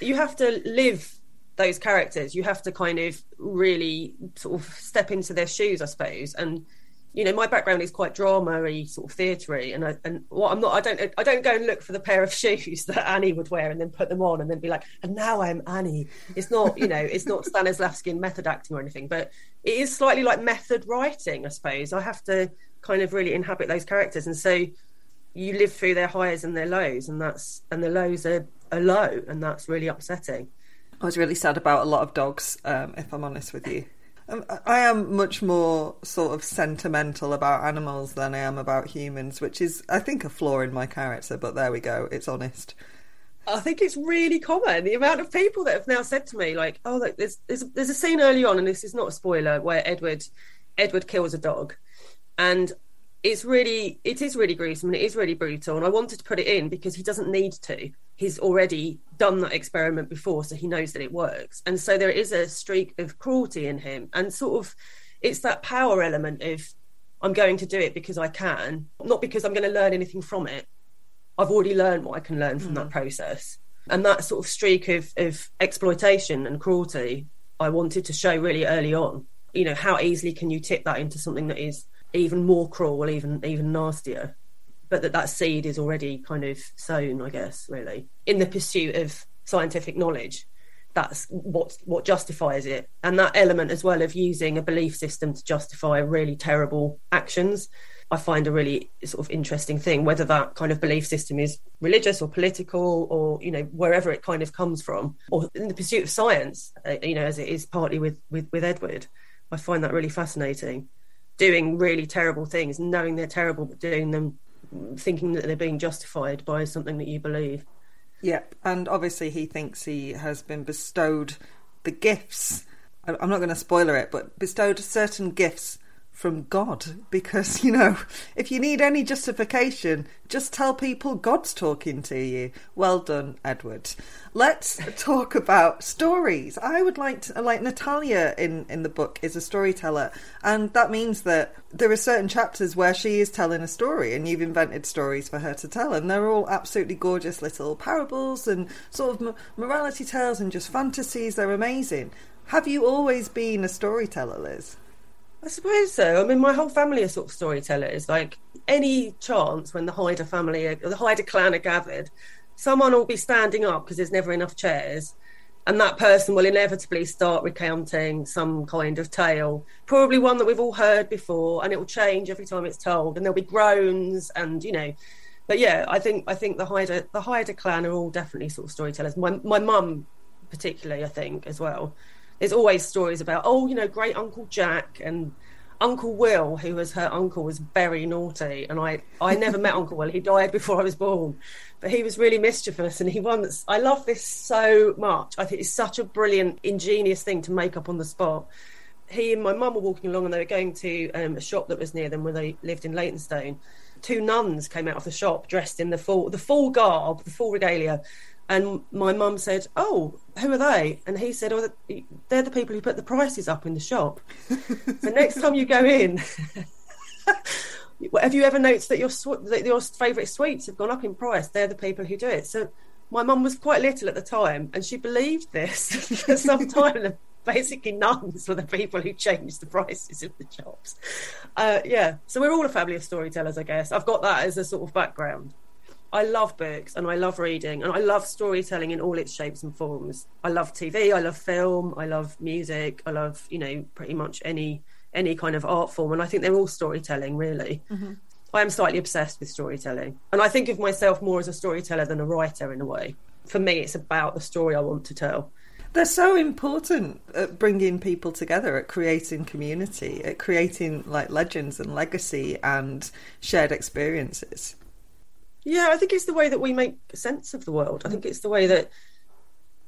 you have to live those characters. You have to kind of really sort of step into their shoes, I suppose. And you know, my background is quite drama-y, sort of theatery, and I, and what I'm not, I don't, I don't go and look for the pair of shoes that Annie would wear and then put them on and then be like, and now I'm Annie. It's not, you know, it's not Stanislavski method acting or anything, but it is slightly like method writing, I suppose. I have to kind of really inhabit those characters, and so you live through their highs and their lows, and that's and the lows are, are low, and that's really upsetting. I was really sad about a lot of dogs, um, if I'm honest with you. Um, I am much more sort of sentimental about animals than I am about humans, which is, I think, a flaw in my character, but there we go, it's honest. I think it's really common. The amount of people that have now said to me, like, "Oh, look, there's there's, there's a scene early on, and this is not a spoiler, where Edward Edward kills a dog, and it's really it is really gruesome and it is really brutal. And I wanted to put it in because he doesn't need to. He's already done that experiment before, so he knows that it works. And so there is a streak of cruelty in him, and sort of it's that power element of I'm going to do it because I can, not because I'm going to learn anything from it. I've already learned what I can learn from that mm. process. And that sort of streak of, of exploitation and cruelty, I wanted to show really early on. You know, how easily can you tip that into something that is even more cruel, even even nastier? But that that seed is already kind of sown, I guess, really, in the pursuit of scientific knowledge. That's what what justifies it, and that element as well of using a belief system to justify really terrible actions. I find a really sort of interesting thing, whether that kind of belief system is religious or political or, you know, wherever it kind of comes from, or in the pursuit of science, uh, you know, as it is partly with, with, with Edward. I find that really fascinating. Doing really terrible things, knowing they're terrible, but doing them thinking that they're being justified by something that you believe. Yep, and obviously he thinks he has been bestowed the gifts. I'm not going to spoiler it, but bestowed certain gifts from God because, you know, if you need any justification, just tell people God's talking to you. Well done, Edward. Let's talk about stories. I would like to, like Natalia in, in the book is a storyteller, and that means that there are certain chapters where she is telling a story, and you've invented stories for her to tell, and they're all absolutely gorgeous little parables and sort of morality tales and just fantasies. They're amazing. Have you always been a storyteller, Liz? I suppose so. I mean, my whole family are sort of storytellers. Like any chance when the Hyder family, the Hyder clan are gathered, someone will be standing up because there's never enough chairs, and that person will inevitably start recounting some kind of tale, probably one that we've all heard before, and it will change every time it's told, and there'll be groans and you know. But yeah, I think I think the Hyder the Hyder clan are all definitely sort of storytellers. My my mum particularly, I think, as well there's always stories about oh you know great uncle jack and uncle will who was her uncle was very naughty. And i i never met uncle will. He died before i was born. But he was really mischievous and he once i love this so much. I think it's such a brilliant ingenious thing to make up on the spot. He and my mum were walking along and they were going to um, a shop that was near them where they lived in Leytonstone. Two nuns came out of the shop dressed in the full the full garb, the full regalia, and my mum said, "Oh, who are they?" And he said, "Oh, they're the people who put the prices up in the shop." so next time you go in, have you ever noticed that your that your favourite sweets have gone up in price? They're the people who do it. So my mum was quite little at the time, and she believed this for some time. Basically, nuns were the people who changed the prices in the shops. Uh, yeah, so we're all a family of storytellers, I guess. I've got that as a sort of background. I love books and I love reading and I love storytelling in all its shapes and forms. I love TV, I love film, I love music, I love, you know, pretty much any any kind of art form and I think they're all storytelling really. Mm-hmm. I am slightly obsessed with storytelling. And I think of myself more as a storyteller than a writer in a way. For me it's about the story I want to tell. They're so important at bringing people together, at creating community, at creating like legends and legacy and shared experiences. Yeah, I think it's the way that we make sense of the world. I think it's the way that,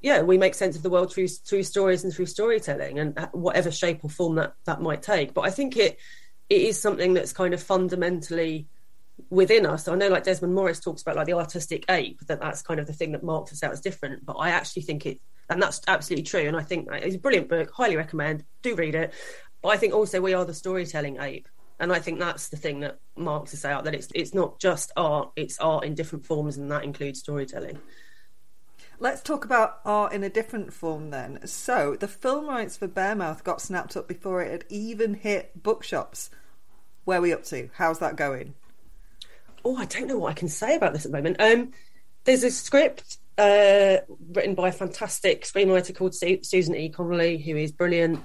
yeah, we make sense of the world through through stories and through storytelling, and uh, whatever shape or form that that might take. But I think it it is something that's kind of fundamentally within us. So I know like Desmond Morris talks about like the artistic ape, that that's kind of the thing that marks us out as different. But I actually think it, and that's absolutely true. And I think it's a brilliant book, highly recommend, do read it. But I think also we are the storytelling ape. And I think that's the thing that marks us out, that it's it's not just art, it's art in different forms and that includes storytelling. Let's talk about art in a different form then. So, the film rights for Bearmouth got snapped up before it had even hit bookshops. Where are we up to? How's that going? Oh, I don't know what I can say about this at the moment. Um, there's a script uh, written by a fantastic screenwriter called Su- Susan E. Connolly, who is brilliant.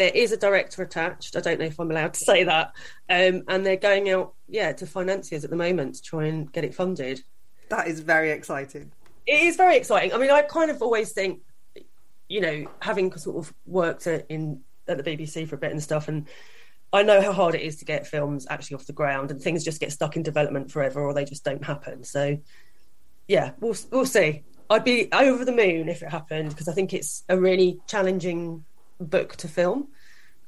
There is a director attached. I don't know if I'm allowed to say that. Um, and they're going out, yeah, to financiers at the moment to try and get it funded. That is very exciting it is very exciting. I mean, I kind of always think, you know, having sort of worked at, in at the BBC for a bit and stuff, and I know how hard it is to get films actually off the ground, and things just get stuck in development forever, or they just don't happen. So, yeah, we'll we'll see. I'd be over the moon if it happened because I think it's a really challenging book to film.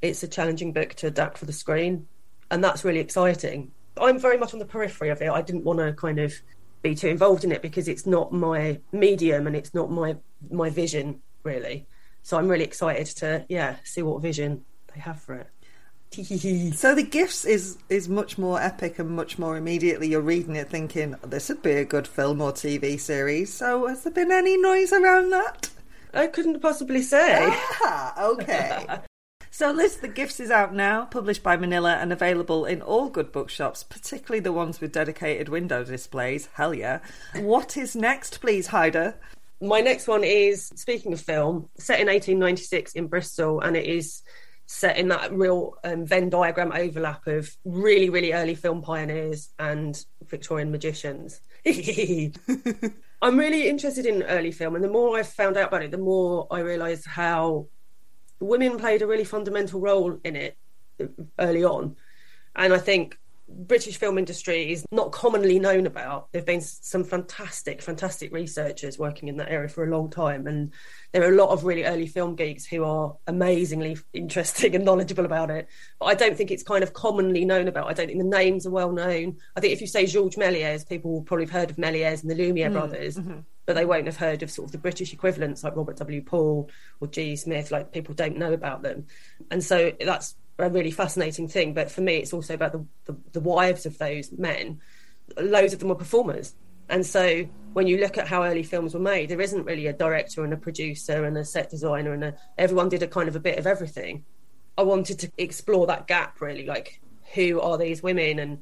It's a challenging book to adapt for the screen, and that's really exciting. I'm very much on the periphery of it. I didn't want to kind of be too involved in it because it's not my medium and it's not my my vision really. So I'm really excited to yeah see what vision they have for it. so the gifts is is much more epic and much more immediately you're reading it thinking this would be a good film or TV series. So has there been any noise around that? I couldn't possibly say. Ah, okay. So, Liz, The Gifts is out now, published by Manilla and available in all good bookshops, particularly the ones with dedicated window displays. Hell yeah. What is next, please, Hyder? My next one is, speaking of film, set in 1896 in Bristol, and it is set in that real um, Venn diagram overlap of really, really early film pioneers and Victorian magicians. I'm really interested in early film, and the more I've found out about it, the more I realise how women played a really fundamental role in it early on. And I think British film industry is not commonly known about. There've been some fantastic, fantastic researchers working in that area for a long time, and there are a lot of really early film geeks who are amazingly interesting and knowledgeable about it. But I don't think it's kind of commonly known about. I don't think the names are well known. I think if you say Georges Méliès, people will probably have heard of Méliès and the Lumiere mm, brothers, mm-hmm. but they won't have heard of sort of the British equivalents like Robert W. Paul or G. Smith. Like people don't know about them, and so that's a really fascinating thing. But for me, it's also about the, the, the wives of those men. Loads of them were performers. And so when you look at how early films were made, there isn't really a director and a producer and a set designer and a, everyone did a kind of a bit of everything. I wanted to explore that gap really, like who are these women and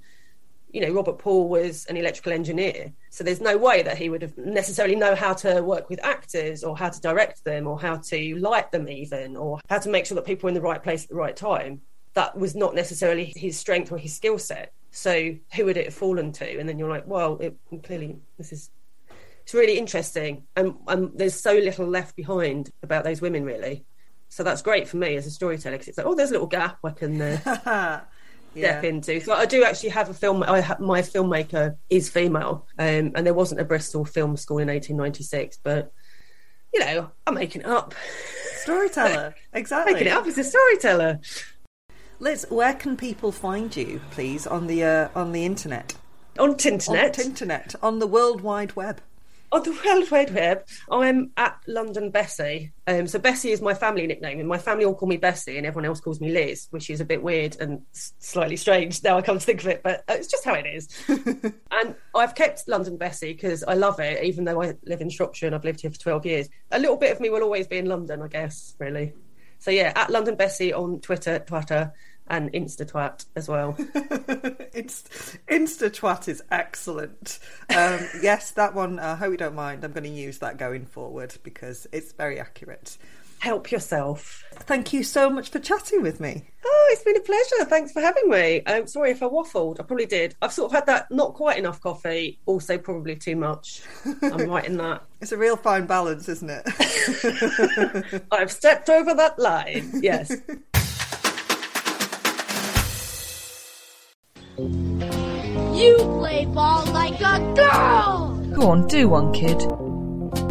you know Robert Paul was an electrical engineer, so there's no way that he would have necessarily know how to work with actors or how to direct them or how to light them even or how to make sure that people are in the right place at the right time that was not necessarily his strength or his skill set. So who would it have fallen to? And then you're like, well, it, clearly this is it's really interesting, and, and there's so little left behind about those women really. So that's great for me as a storyteller because it's like, oh, there's a little gap I can uh, yeah. step into. So I do actually have a film. I have, my filmmaker is female, um, and there wasn't a Bristol Film School in 1896, but you know, I'm making it up. Storyteller, exactly. making it up as a storyteller. Liz, where can people find you, please, on the uh, on the internet? On internet, on internet, on the World Wide Web. On the World Wide Web, I'm at London Bessie. Um, so Bessie is my family nickname, and my family all call me Bessie, and everyone else calls me Liz, which is a bit weird and slightly strange now I come to think of it, but uh, it's just how it is. and I've kept London Bessie because I love it, even though I live in Shropshire and I've lived here for 12 years. A little bit of me will always be in London, I guess, really. So yeah, at London Bessie on Twitter, Twitter, and Instatwat as well. Inst- Instatwat is excellent. Um, yes, that one. I hope you don't mind. I'm going to use that going forward because it's very accurate. Help yourself. Thank you so much for chatting with me. Oh, it's been a pleasure. Thanks for having me. I'm sorry if I waffled. I probably did. I've sort of had that not quite enough coffee, also probably too much. I'm right in that. It's a real fine balance, isn't it? I've stepped over that line. Yes. You play ball like a girl! Go on, do one, kid.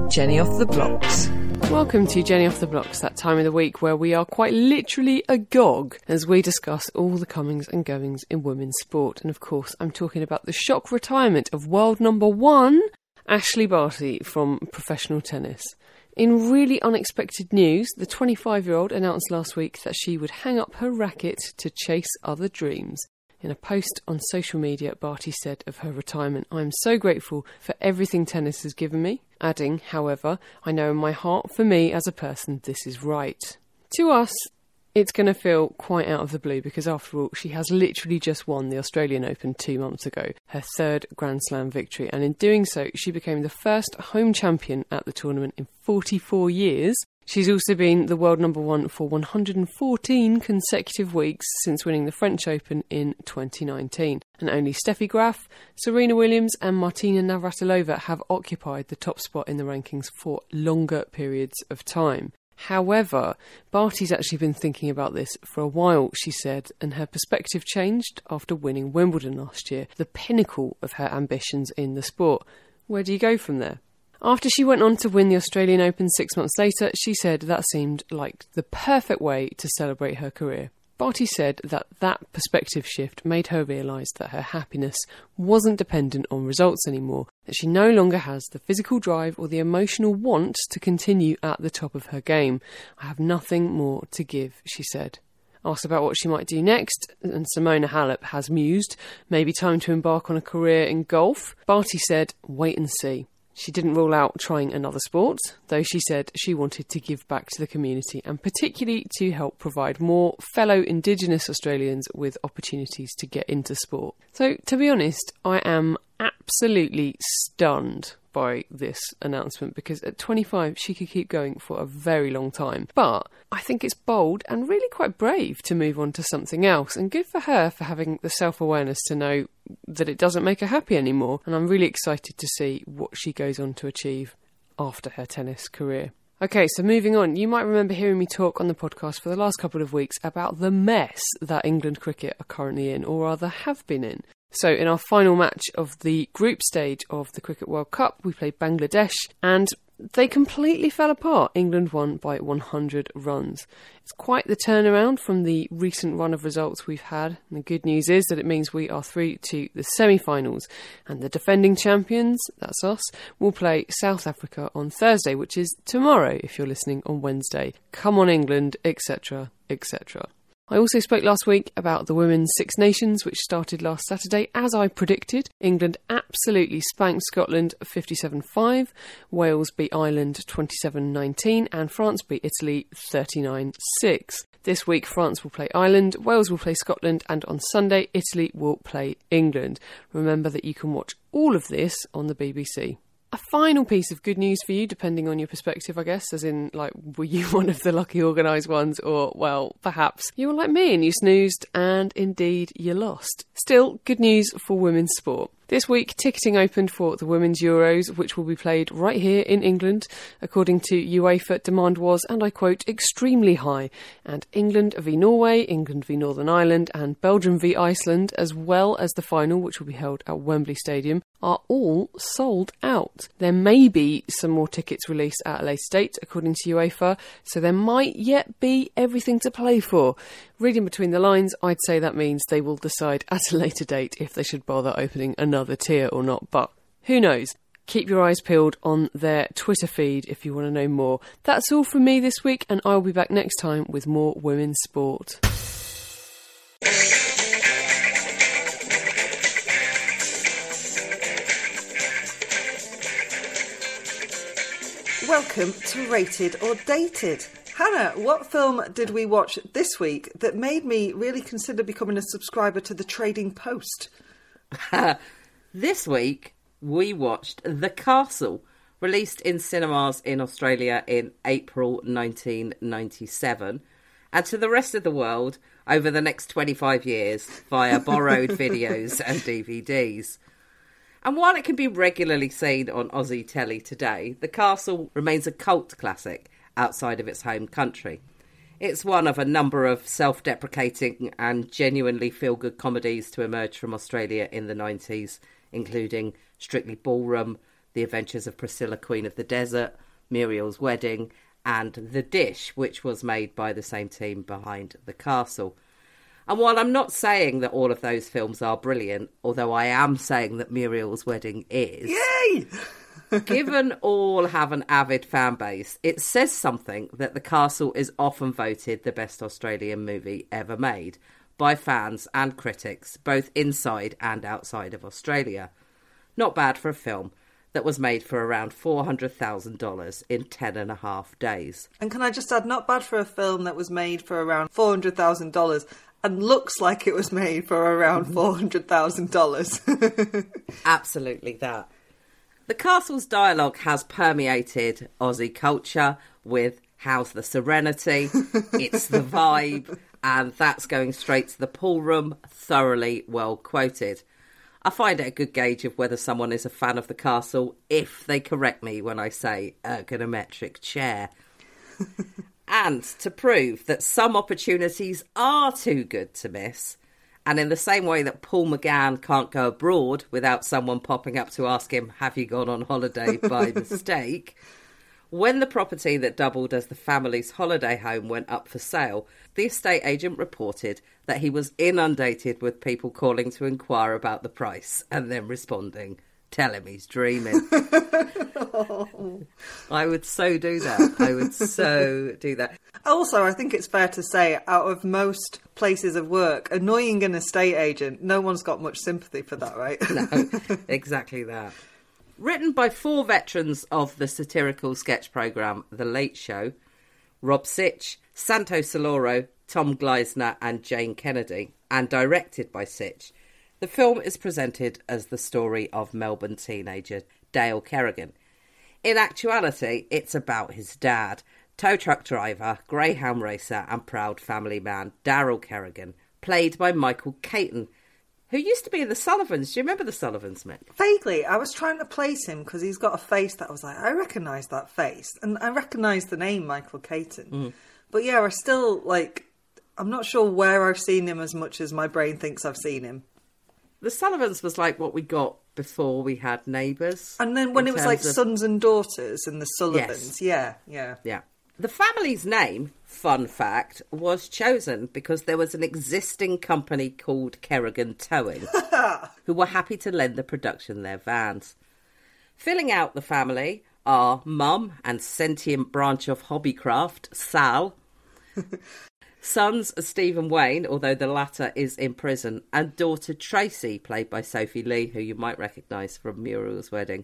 Jenny off the blocks. Welcome to Jenny Off the Blocks, that time of the week where we are quite literally agog as we discuss all the comings and goings in women's sport. And of course, I'm talking about the shock retirement of world number one, Ashleigh Barty from professional tennis. In really unexpected news, the 25 year old announced last week that she would hang up her racket to chase other dreams. In a post on social media, Barty said of her retirement, I am so grateful for everything tennis has given me. Adding, however, I know in my heart, for me as a person, this is right. To us, it's going to feel quite out of the blue because, after all, she has literally just won the Australian Open two months ago, her third Grand Slam victory, and in doing so, she became the first home champion at the tournament in 44 years. She's also been the world number one for 114 consecutive weeks since winning the French Open in 2019. And only Steffi Graf, Serena Williams, and Martina Navratilova have occupied the top spot in the rankings for longer periods of time. However, Barty's actually been thinking about this for a while, she said, and her perspective changed after winning Wimbledon last year, the pinnacle of her ambitions in the sport. Where do you go from there? After she went on to win the Australian Open six months later, she said that seemed like the perfect way to celebrate her career. Barty said that that perspective shift made her realise that her happiness wasn't dependent on results anymore, that she no longer has the physical drive or the emotional want to continue at the top of her game. I have nothing more to give, she said. Asked about what she might do next, and Simona Halep has mused, maybe time to embark on a career in golf. Barty said, wait and see. She didn't rule out trying another sport, though she said she wanted to give back to the community and particularly to help provide more fellow Indigenous Australians with opportunities to get into sport. So, to be honest, I am absolutely stunned by this announcement because at 25 she could keep going for a very long time. But I think it's bold and really quite brave to move on to something else, and good for her for having the self awareness to know that it doesn't make her happy anymore. And I'm really excited to see what she goes on to achieve after her tennis career. Okay, so moving on, you might remember hearing me talk on the podcast for the last couple of weeks about the mess that England cricket are currently in, or rather have been in. So, in our final match of the group stage of the Cricket World Cup, we played Bangladesh and they completely fell apart. England won by 100 runs. It's quite the turnaround from the recent run of results we've had. And the good news is that it means we are through to the semi finals. And the defending champions, that's us, will play South Africa on Thursday, which is tomorrow if you're listening on Wednesday. Come on, England, etc., etc. I also spoke last week about the Women's Six Nations, which started last Saturday. As I predicted, England absolutely spanked Scotland 57 5, Wales beat Ireland 27 19, and France beat Italy 39 6. This week, France will play Ireland, Wales will play Scotland, and on Sunday, Italy will play England. Remember that you can watch all of this on the BBC. A final piece of good news for you, depending on your perspective, I guess, as in, like, were you one of the lucky organised ones, or, well, perhaps you were like me and you snoozed and indeed you lost. Still, good news for women's sport. This week, ticketing opened for the Women's Euros, which will be played right here in England. According to UEFA, demand was, and I quote, extremely high. And England v Norway, England v Northern Ireland, and Belgium v Iceland, as well as the final, which will be held at Wembley Stadium, are all sold out. There may be some more tickets released at a later date, according to UEFA, so there might yet be everything to play for. Reading between the lines, I'd say that means they will decide at a later date if they should bother opening another tier or not, but who knows? Keep your eyes peeled on their Twitter feed if you want to know more. That's all from me this week, and I'll be back next time with more women's sport. Welcome to Rated or Dated. Hannah, what film did we watch this week that made me really consider becoming a subscriber to the Trading Post? This week, we watched The Castle, released in cinemas in Australia in April 1997, and to the rest of the world over the next 25 years via borrowed videos and DVDs. And while it can be regularly seen on Aussie telly today, The Castle remains a cult classic outside of its home country. It's one of a number of self deprecating and genuinely feel good comedies to emerge from Australia in the 90s, including Strictly Ballroom, The Adventures of Priscilla, Queen of the Desert, Muriel's Wedding, and The Dish, which was made by the same team behind The Castle. And while I'm not saying that all of those films are brilliant, although I am saying that Muriel's Wedding is, Yay! Given all have an avid fan base, it says something that The Castle is often voted the best Australian movie ever made by fans and critics, both inside and outside of Australia. Not bad for a film that was made for around $400,000 in 10 and a half days. And can I just add, not bad for a film that was made for around four hundred thousand dollars and looks like it was made for around four hundred thousand dollars. Absolutely that. The castle's dialogue has permeated Aussie culture with How's the Serenity? it's the vibe, and that's going straight to the pool room, thoroughly well quoted. I find it a good gauge of whether someone is a fan of the castle if they correct me when I say ergonometric chair. and to prove that some opportunities are too good to miss, and in the same way that Paul McGann can't go abroad without someone popping up to ask him, Have you gone on holiday by mistake? When the property that doubled as the family's holiday home went up for sale, the estate agent reported that he was inundated with people calling to inquire about the price and then responding, Tell him he's dreaming. I would so do that. I would so do that. also, I think it's fair to say, out of most places of work, annoying an estate agent, no one's got much sympathy for that, right? No, exactly that. Written by four veterans of the satirical sketch programme The Late Show Rob Sitch, Santo Cilauro, Tom Gleisner, and Jane Kennedy, and directed by Sitch. The film is presented as the story of Melbourne teenager Dale Kerrigan. In actuality, it's about his dad, tow truck driver, greyhound racer, and proud family man Daryl Kerrigan, played by Michael Caton, who used to be in the Sullivans. Do you remember the Sullivans, Mick? Vaguely, I was trying to place him because he's got a face that I was like, I recognise that face, and I recognise the name Michael Caton. Mm. But yeah, I still like, I'm not sure where I've seen him as much as my brain thinks I've seen him. The Sullivans was like what we got before we had Neighbours. And then when it was like of- sons and daughters and the Sullivans, yeah, yeah. Yeah. The family's name, fun fact, was chosen because there was an existing company called Kerrigan Towing who were happy to lend the production their vans. Filling out the family are mum and sentient branch of hobbycraft, Sal. Sons are Stephen Wayne, although the latter is in prison, and daughter Tracy, played by Sophie Lee, who you might recognise from Muriel's Wedding,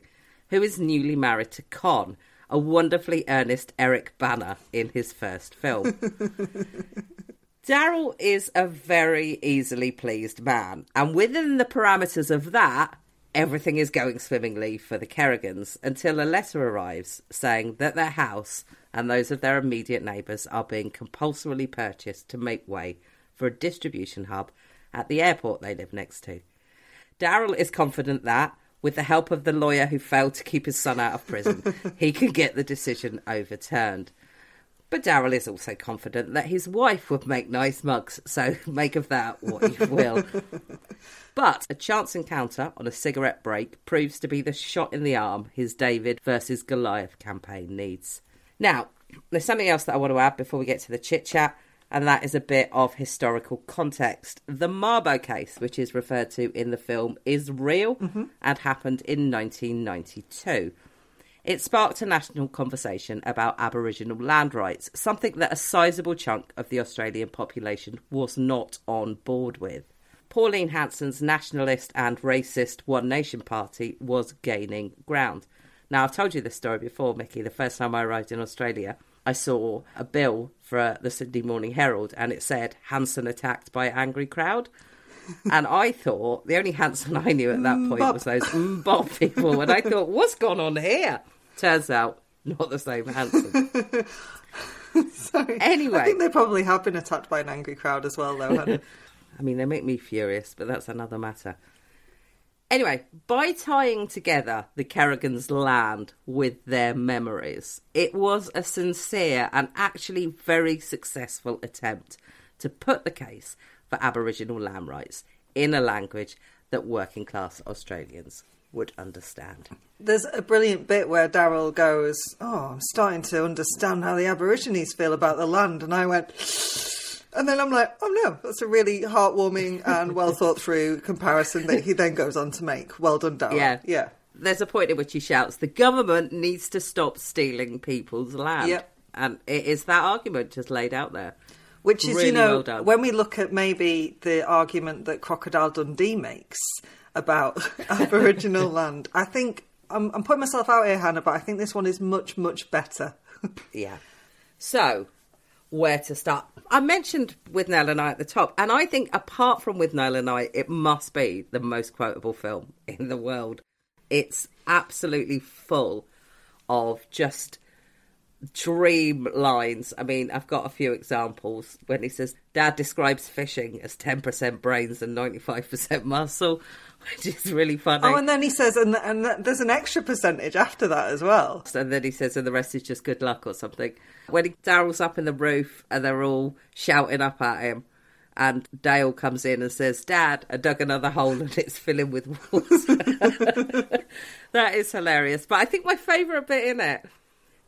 who is newly married to Con, a wonderfully earnest Eric Bana in his first film. Daryl is a very easily pleased man, and within the parameters of that, everything is going swimmingly for the Kerrigans until a letter arrives saying that their house and those of their immediate neighbours are being compulsorily purchased to make way for a distribution hub at the airport they live next to. Daryl is confident that, with the help of the lawyer who failed to keep his son out of prison, he can get the decision overturned. But Daryl is also confident that his wife would make nice mugs, so make of that what you will. But a chance encounter on a cigarette break proves to be the shot in the arm his David versus Goliath campaign needs. Now, there's something else that I want to add before we get to the chit chat, and that is a bit of historical context. The Mabo case, which is referred to in the film, is real mm-hmm. and happened in 1992. It sparked a national conversation about Aboriginal land rights, something that a sizable chunk of the Australian population was not on board with. Pauline Hanson's nationalist and racist One Nation Party was gaining ground. Now, I've told you this story before, Mickey. The first time I arrived in Australia, I saw a bill for the Sydney Morning Herald and it said Hanson attacked by angry crowd. And I thought the only Hanson I knew at that mm, point Mbop. was those mm, Bob people. And I thought, what's gone on here? Turns out, not the same. Sorry. Anyway. I think they probably have been attacked by an angry crowd as well, though. I mean, they make me furious, but that's another matter. Anyway, by tying together the Kerrigans' land with their memories, it was a sincere and actually very successful attempt to put the case for Aboriginal land rights in a language that working class Australians would understand. There's a brilliant bit where Daryl goes, Oh, I'm starting to understand how the Aborigines feel about the land. And I went, and then I'm like, oh no, that's a really heartwarming and well thought through comparison that he then goes on to make. Well done, Daryl. Yeah. Yeah. There's a point at which he shouts, the government needs to stop stealing people's land. Yep. And it is that argument just laid out there. Which is, Really you know, well when we look at maybe the argument that Crocodile Dundee makes about Aboriginal land, I think I'm, I'm putting myself out here, Hannah, but I think this one is much, much better. Yeah. So, where to start? I mentioned Withnail and I at the top, and I think apart from Withnail and I, it must be the most quotable film in the world. It's absolutely full of just dream lines. I mean, I've got a few examples when he says, Dad describes fishing as 10% brains and 95% muscle, which is really funny. Oh, and then he says, and, and there's an extra percentage after that as well. And then he says, and the rest is just good luck or something. When he, Daryl's up in the roof and they're all shouting up at him, and Dale comes in and says, Dad, I dug another hole and it's filling with water. that is hilarious. But I think my favourite bit in it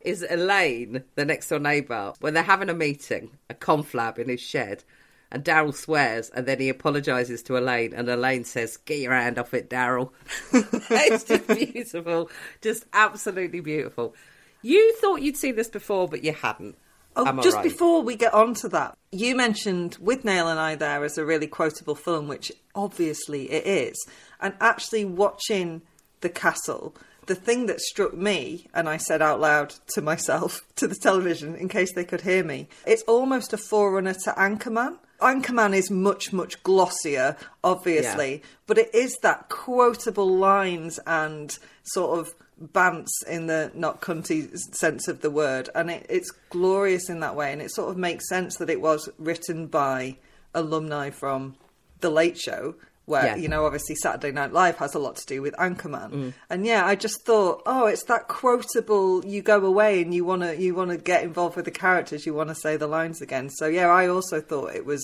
is Elaine, the next door neighbour, when they're having a meeting, a conflab in his shed. And Daryl swears, and then he apologises to Elaine, and Elaine says, "Get your hand off it, Daryl." it's just beautiful, just absolutely beautiful. You thought you'd seen this before, but you hadn't. Oh, just right? before we get on to that, you mentioned Withnail and I there as a really quotable film, which obviously it is. And actually watching The Castle, the thing that struck me, and I said out loud to myself, to the television, in case they could hear me, it's almost a forerunner to Anchorman. Anchorman is much, much glossier, obviously, but it is that quotable lines and sort of bants in the not cunty sense of the word, and it, it's glorious in that way, and it sort of makes sense that it was written by alumni from The Late Show. Where Yeah. you know, obviously Saturday Night Live has a lot to do with Anchorman, mm. and yeah, I just thought, oh, it's that quotable. You go away and you want to, you want to get involved with the characters. You want to say the lines again. So yeah, I also thought it was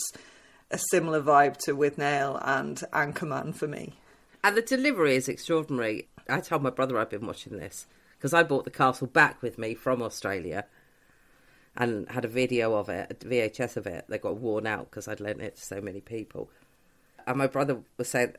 a similar vibe to Withnail and Anchorman for me. And the delivery is extraordinary. I told my brother I'd been watching this because I bought the castle back with me from Australia and had a video of it, a VHS of it They got worn out because I'd lent it to so many people. And my brother was saying,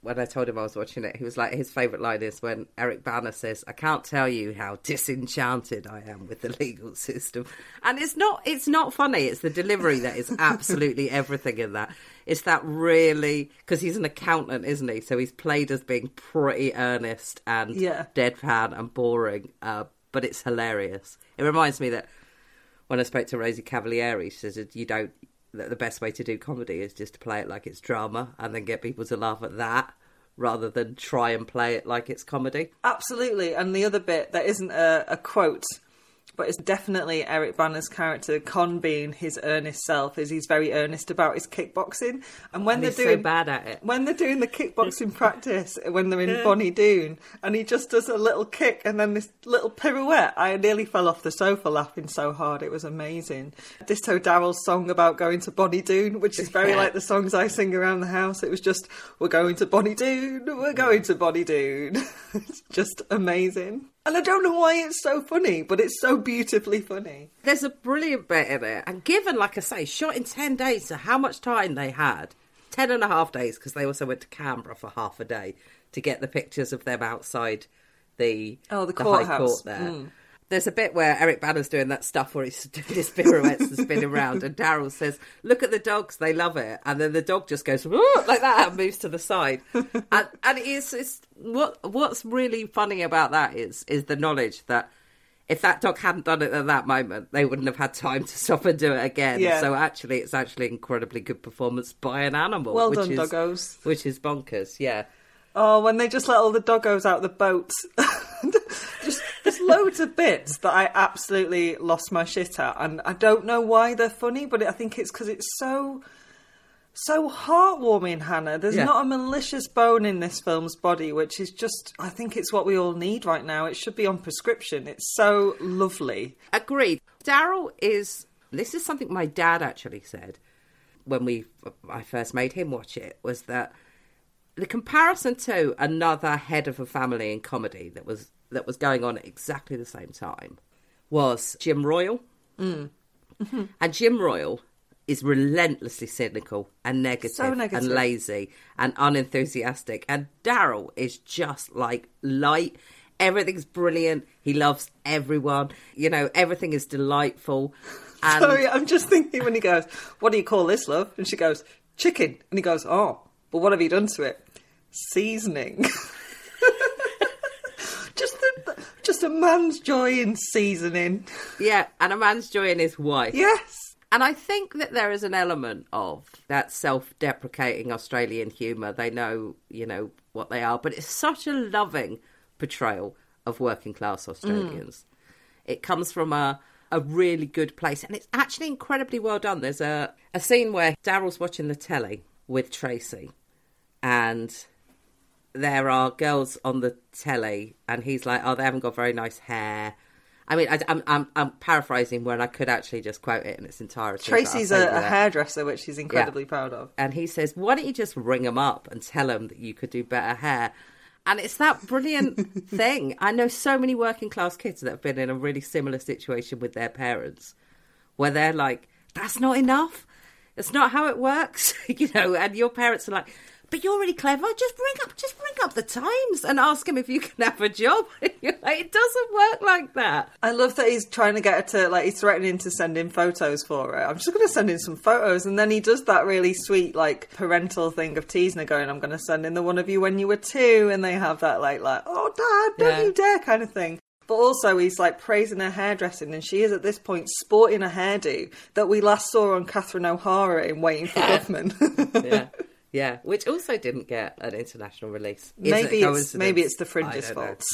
when I told him I was watching it, he was like, his favourite line is when Eric Bana says, I can't tell you how disenchanted I am with the legal system. And it's not, it's not funny. It's the delivery that is absolutely everything in that. It's that really, because he's an accountant, isn't he? So he's played as being pretty earnest and Yeah. deadpan and boring, uh, but it's hilarious. It reminds me that when I spoke to Rosie Cavalieri, she says you don't. That the best way to do comedy is just to play it like it's drama and then get people to laugh at that, rather than try and play it like it's comedy. Absolutely. And the other bit that isn't a, a quote, but it's definitely Eric Bana's character, Con being his earnest self, is he's very earnest about his kickboxing. And when And they're he's so doing bad at it. when they're doing the kickboxing practice, uh, when they're in Bonnie Doon, and he just does a little kick and then this little pirouette, I nearly fell off the sofa laughing so hard. It was amazing. Ditto Daryl's song about going to Bonnie Doon, which is very Yeah. like the songs I sing around the house. It was just, we're going to Bonnie Doon, we're going to Bonnie Doon. it's just amazing. And I don't know why it's so funny, but it's so beautifully funny. There's a brilliant bit in it, and given, like I say, shot in 10 days, so how much time they had? Ten and a half days, because they also went to Canberra for half a day to get the pictures of them outside the, Oh, the High courthouse. Court there. Mm. There's a bit where Eric Bana's doing that stuff where he's doing his pirouettes and spinning around, and Daryl says, "Look at the dogs; they love it." And then the dog just goes like that and moves to the side. and and it's, it's what what's really funny about that is is the knowledge that if that dog hadn't done it at that moment, they wouldn't have had time to stop and do it again. Yeah. So actually, it's actually incredibly good performance by an animal. Well which done, is, doggos. Which is bonkers. Yeah. Oh, when they just let all the doggos out of the boat. just there's loads of bits that I absolutely lost my shit at, and I don't know why they're funny, but I think it's because it's so so heartwarming, Hannah. There's Yeah. not a malicious bone in this film's body, which is just I think it's what we all need right now. It should be on prescription. It's so lovely. Agreed. Daryl is. This is something my dad actually said when we I first made him watch it. Was that the comparison to another head of a family in comedy that was that was going on at exactly the same time was Jim Royle. Mm. And Jim Royle is relentlessly cynical and negative, So negative. and lazy and unenthusiastic. And Daryl is just like light. Everything's brilliant. He loves everyone. You know, everything is delightful. And Sorry, I'm just thinking when he goes, "What do you call this, love?" And she goes, "Chicken," and he goes, "Oh, but what have you done to it? Seasoning." just a, man's joy in seasoning. yeah, and a man's joy in his wife. Yes. And I think that there is an element of that self deprecating Australian humour. They know, you know, what they are, but it's such a loving portrayal of working class mm. Australians. It comes from a, a really good place, and it's actually incredibly well done. There's a, a scene where Daryl's watching the telly with Tracy, and there are girls on the telly, and he's like, "Oh, they haven't got very nice hair." I mean, I, am I'm, I'm paraphrasing when I could actually just quote it in its entirety. Tracy's a, a hairdresser, which she's incredibly proud of. and he says, "Why don't you just ring them up and tell them that you could do better hair?" And it's that brilliant thing. I know so many working class kids that have been in a really similar situation with their parents, where they're like, "That's not enough. It's not how it works," you know. And your parents are like, "But you're really clever. Just bring up, just bring up the Times and ask him if you can have a job." Like, it doesn't work like that. I love that he's trying to get her to like he's threatening to send in photos for her. I'm just going to send in some photos, and then he does that really sweet like parental thing of teasing her, going, "I'm going to send in the one of you when you were two, and they have that like like oh dad, don't Yeah. you dare kind of thing. But also, he's like praising her hairdressing, and she is at this point sporting a hairdo that we last saw on Catherine O'Hara in Waiting for Guffman. yeah, yeah, which also didn't get an international release. Maybe it's maybe it's the fringe's fault.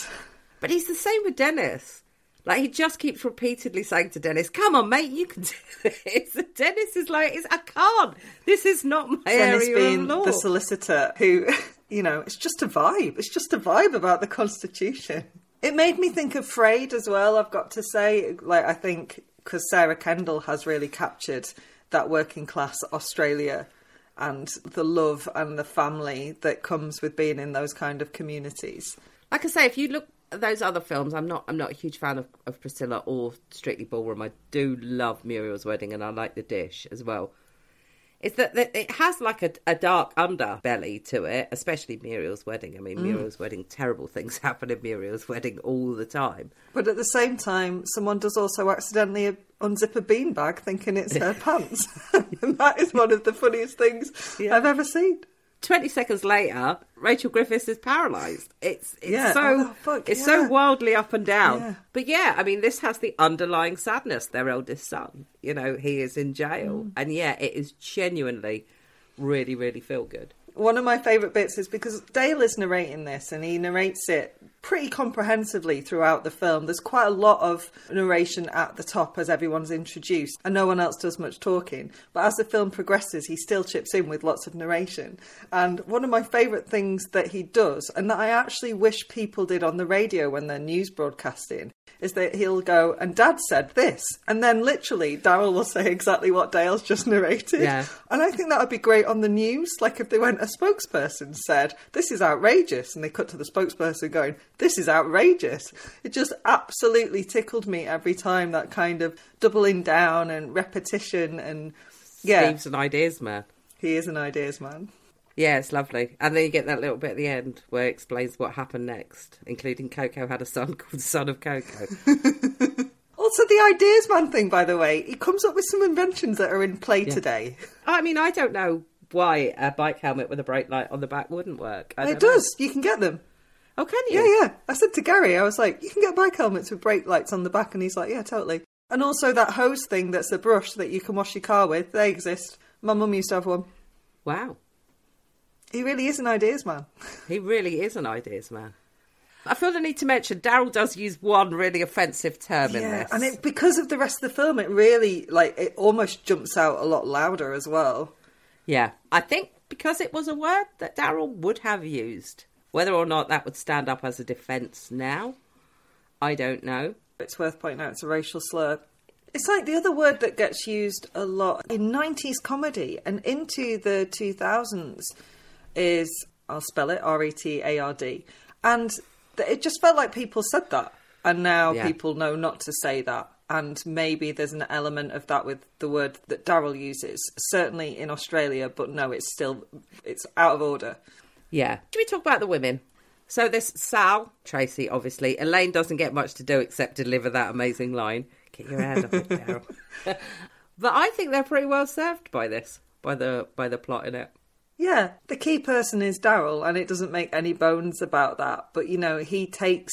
But he's the same with Dennis. Like he just keeps repeatedly saying to Dennis, "Come on, mate, you can do this." Dennis is like, "I can't. This is not my Dennis area being of law." the solicitor who, you know, it's just a vibe. It's just a vibe about the Constitution. It made me think of Frayed as well, I've got to say. Like, I think because Sarah Kendall has really captured that working class Australia and the love and the family that comes with being in those kind of communities. like I say, if you look at those other films, I'm not I'm not a huge fan of, of Priscilla or Strictly Ballroom. I do love Muriel's Wedding and I like The Dish as well. It's that, it has like a, a dark underbelly to it, especially Muriel's Wedding. I mean, Mm. Muriel's Wedding, terrible things happen in Muriel's Wedding all the time. But at the same time, someone does also accidentally unzip a beanbag thinking it's her pants. and that is one of the funniest things I've ever seen. 20 seconds later, Rachel Griffiths is paralysed. It's it's Yeah. so Oh, fuck, it's yeah. so wildly up and down. Yeah. But yeah, I mean, this has the underlying sadness. Their eldest son, you know, he is in jail, Mm. and yeah, it is genuinely, really, really feel good. One of my favourite bits is because Dale is narrating this and he narrates it pretty comprehensively throughout the film. There's quite a lot of narration at the top as everyone's introduced, and no one else does much talking. But as the film progresses, he still chips in with lots of narration. And one of my favourite things that he does, and that I actually wish people did on the radio when they're news broadcasting, is that he'll go, and Dad said this. And then literally, Daryl will say exactly what Dale's just narrated. Yeah. And I think that would be great on the news. Like if they went, a spokesperson said, this is outrageous. And they cut to the spokesperson going, this is outrageous. It just absolutely tickled me every time that kind of doubling down and repetition. And yeah, Steve's an ideas man. he is an ideas man. Yeah, it's lovely. And then you get that little bit at the end where it explains what happened next, including Coco had a son called Son of Coco. Also, the ideas man thing, by the way, he comes up with some inventions that are in play today. I mean, I don't know why a bike helmet with a brake light on the back wouldn't work. I It don't know. does. You can get them. Oh, can you? Yeah, yeah. I said to Gary, I was like, you can get bike helmets with brake lights on the back. And he's like, yeah, totally. And also that hose thing that's a brush that you can wash your car with. They exist. My mum used to have one. Wow. He really is an ideas man. He really is an ideas man. I feel the need to mention Daryl does use one really offensive term in Yeah, this. and it, because of the rest of the film, it really, like, it almost jumps out a lot louder as well. Yeah, I think because it was a word that Daryl would have used. Whether or not that would stand up as a defence now, I don't know. It's worth pointing out it's a racial slur. It's like the other word that gets used a lot in 90s comedy and into the 2000s is I'll spell it R E T A R D. And it just felt like people said that. And now Yeah. people know not to say that. And maybe there's an element of that with the word that Daryl uses, certainly in Australia, but no, it's still it's out of order. Yeah. Should we talk about the women? So this Sal, Tracy, obviously. Elaine doesn't get much to do except deliver that amazing line. Get your hand off it, Daryl. but I think they're pretty well served by this, by the by the plot in it. Yeah, the key person is Daryl, and it doesn't make any bones about that. But you know, he takes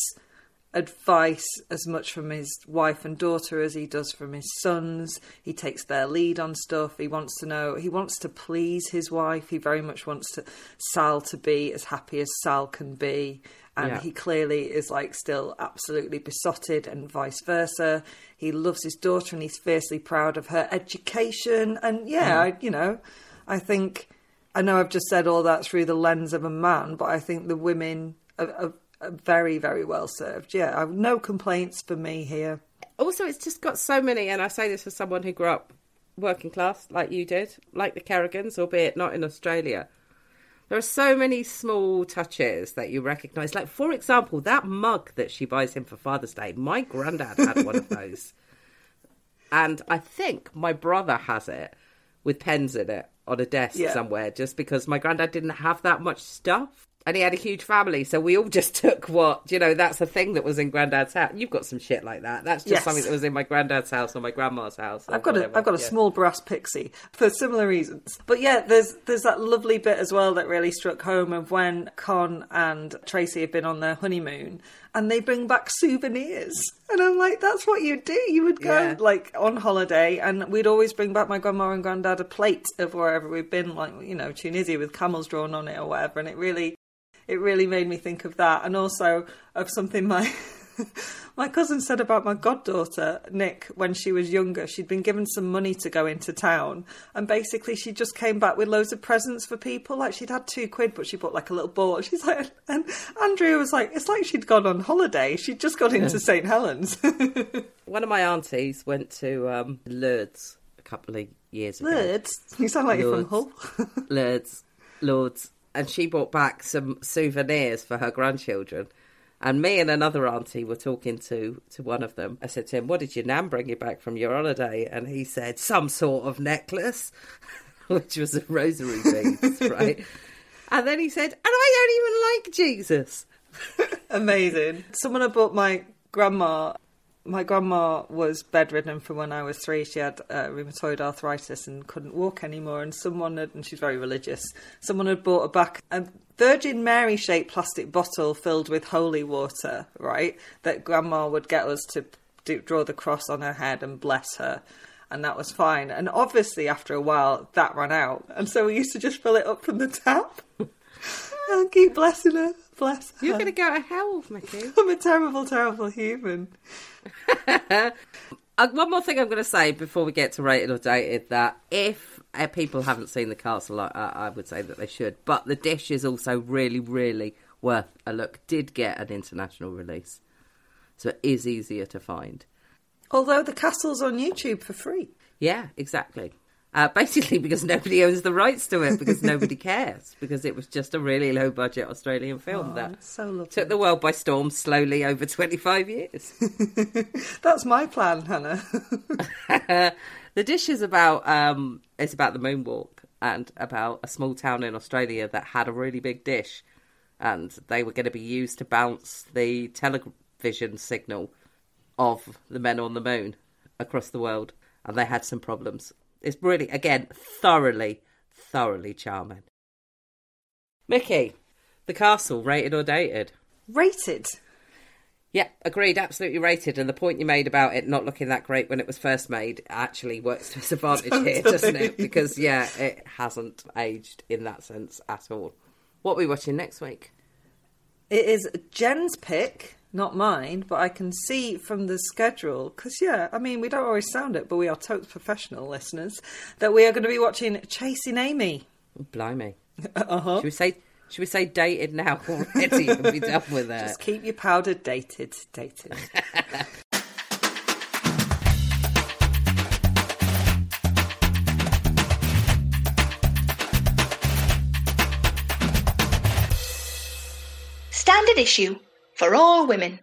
advice as much from his wife and daughter as he does from his sons. He takes their lead on stuff. He wants to know, he wants to please his wife. He very much wants to Sal to be as happy as Sal can be. And Yeah. he clearly is like still absolutely besotted and vice versa. He loves his daughter and he's fiercely proud of her education. And yeah, I, you know, I think I know I've just said all that through the lens of a man, but I think the women are, are Uh, very, very well served. Yeah, I've no complaints for me here. Also, it's just got so many, and I say this as someone who grew up working class like you did, like the Kerrigans, albeit not in Australia. There are so many small touches that you recognise. Like, for example, that mug that she buys him for Father's Day. My granddad had one of those. And I think my brother has it with pens in it on a desk Yeah. somewhere just because my granddad didn't have that much stuff. And he had a huge family, so we all just took what, you know, that's a thing that was in granddad's house. You've got some shit like that. That's just Yes. something that was in my granddad's house or my grandma's house. I've got a, whatever. I've got a Yeah. small brass pixie for similar reasons. But yeah, there's there's that lovely bit as well that really struck home of when Con and Tracy have been on their honeymoon and they bring back souvenirs. And I'm like, that's what you do. You would go Yeah. like on holiday and we'd always bring back my grandma and granddad a plate of wherever we've been, like, you know, Tunisia with camels drawn on it or whatever. And it really it really made me think of that and also of something my my cousin said about my goddaughter Nick when she was younger. She'd been given some money to go into town and basically she just came back with loads of presents for people. Like she'd had two quid but she bought like a little ball she's like and Andrea was like it's like she'd gone on holiday. She'd just got into St Helens. One of my aunties went to um, Lourdes a couple of years ago. Lourdes? You sound like you're from Hull. Lourdes, Lourdes, and she brought back some souvenirs for her grandchildren. And me and another auntie were talking to, to one of them. I said to him, What did your nan bring you back from your holiday? And he said, Some sort of necklace, which was a rosary beads, right? And then he said, And I don't even like Jesus. Amazing. Someone had bought my grandma. My grandma was bedridden from when I was three. She had uh, rheumatoid arthritis and couldn't walk anymore. And someone had, and she's very religious. Someone had bought her back a Virgin Mary shaped plastic bottle filled with holy water, right? That grandma would get us to do, draw the cross on her head and bless her. And that was fine. And obviously, after a while, that ran out. And so we used to just fill it up from the tap and keep blessing her. Bless her. You're going to go to hell, Mickey. I'm a terrible, terrible human. Uh, one more thing I'm going to say before we get to rated or dated that if uh, people haven't seen the castle, I, I I would say that they should. But the dish is also really, really worth a look. Did get an international release, so it is easier to find. Although the castle's on YouTube for free. Yeah, exactly. Uh, basically, because nobody owns the rights to it, because nobody cares, because it was just a really low budget Australian film Oh, that so took the world by storm slowly over 25 years. That's my plan, Hannah. the dish is about um, it's about the moonwalk and about a small town in Australia that had a really big dish, and they were going to be used to bounce the television signal of the men on the moon across the world, and they had some problems. It's really, again, thoroughly, thoroughly charming. Mickey, the castle, rated or dated? Rated. Yeah, agreed, absolutely rated. And the point you made about it not looking that great when it was first made actually works to its advantage here, doesn't it? Because, yeah, it hasn't aged in that sense at all. What are we watching next week? It is Jen's pick, not mine, but I can see from the schedule, because, yeah, I mean, we don't always sound it, but we are totes professional listeners, that we are going to be watching Chasing Amy. Blimey. Uh-huh. Should we say should we say dated now already and be done with that? Just keep your powder dated, dated. Standard issue for all women.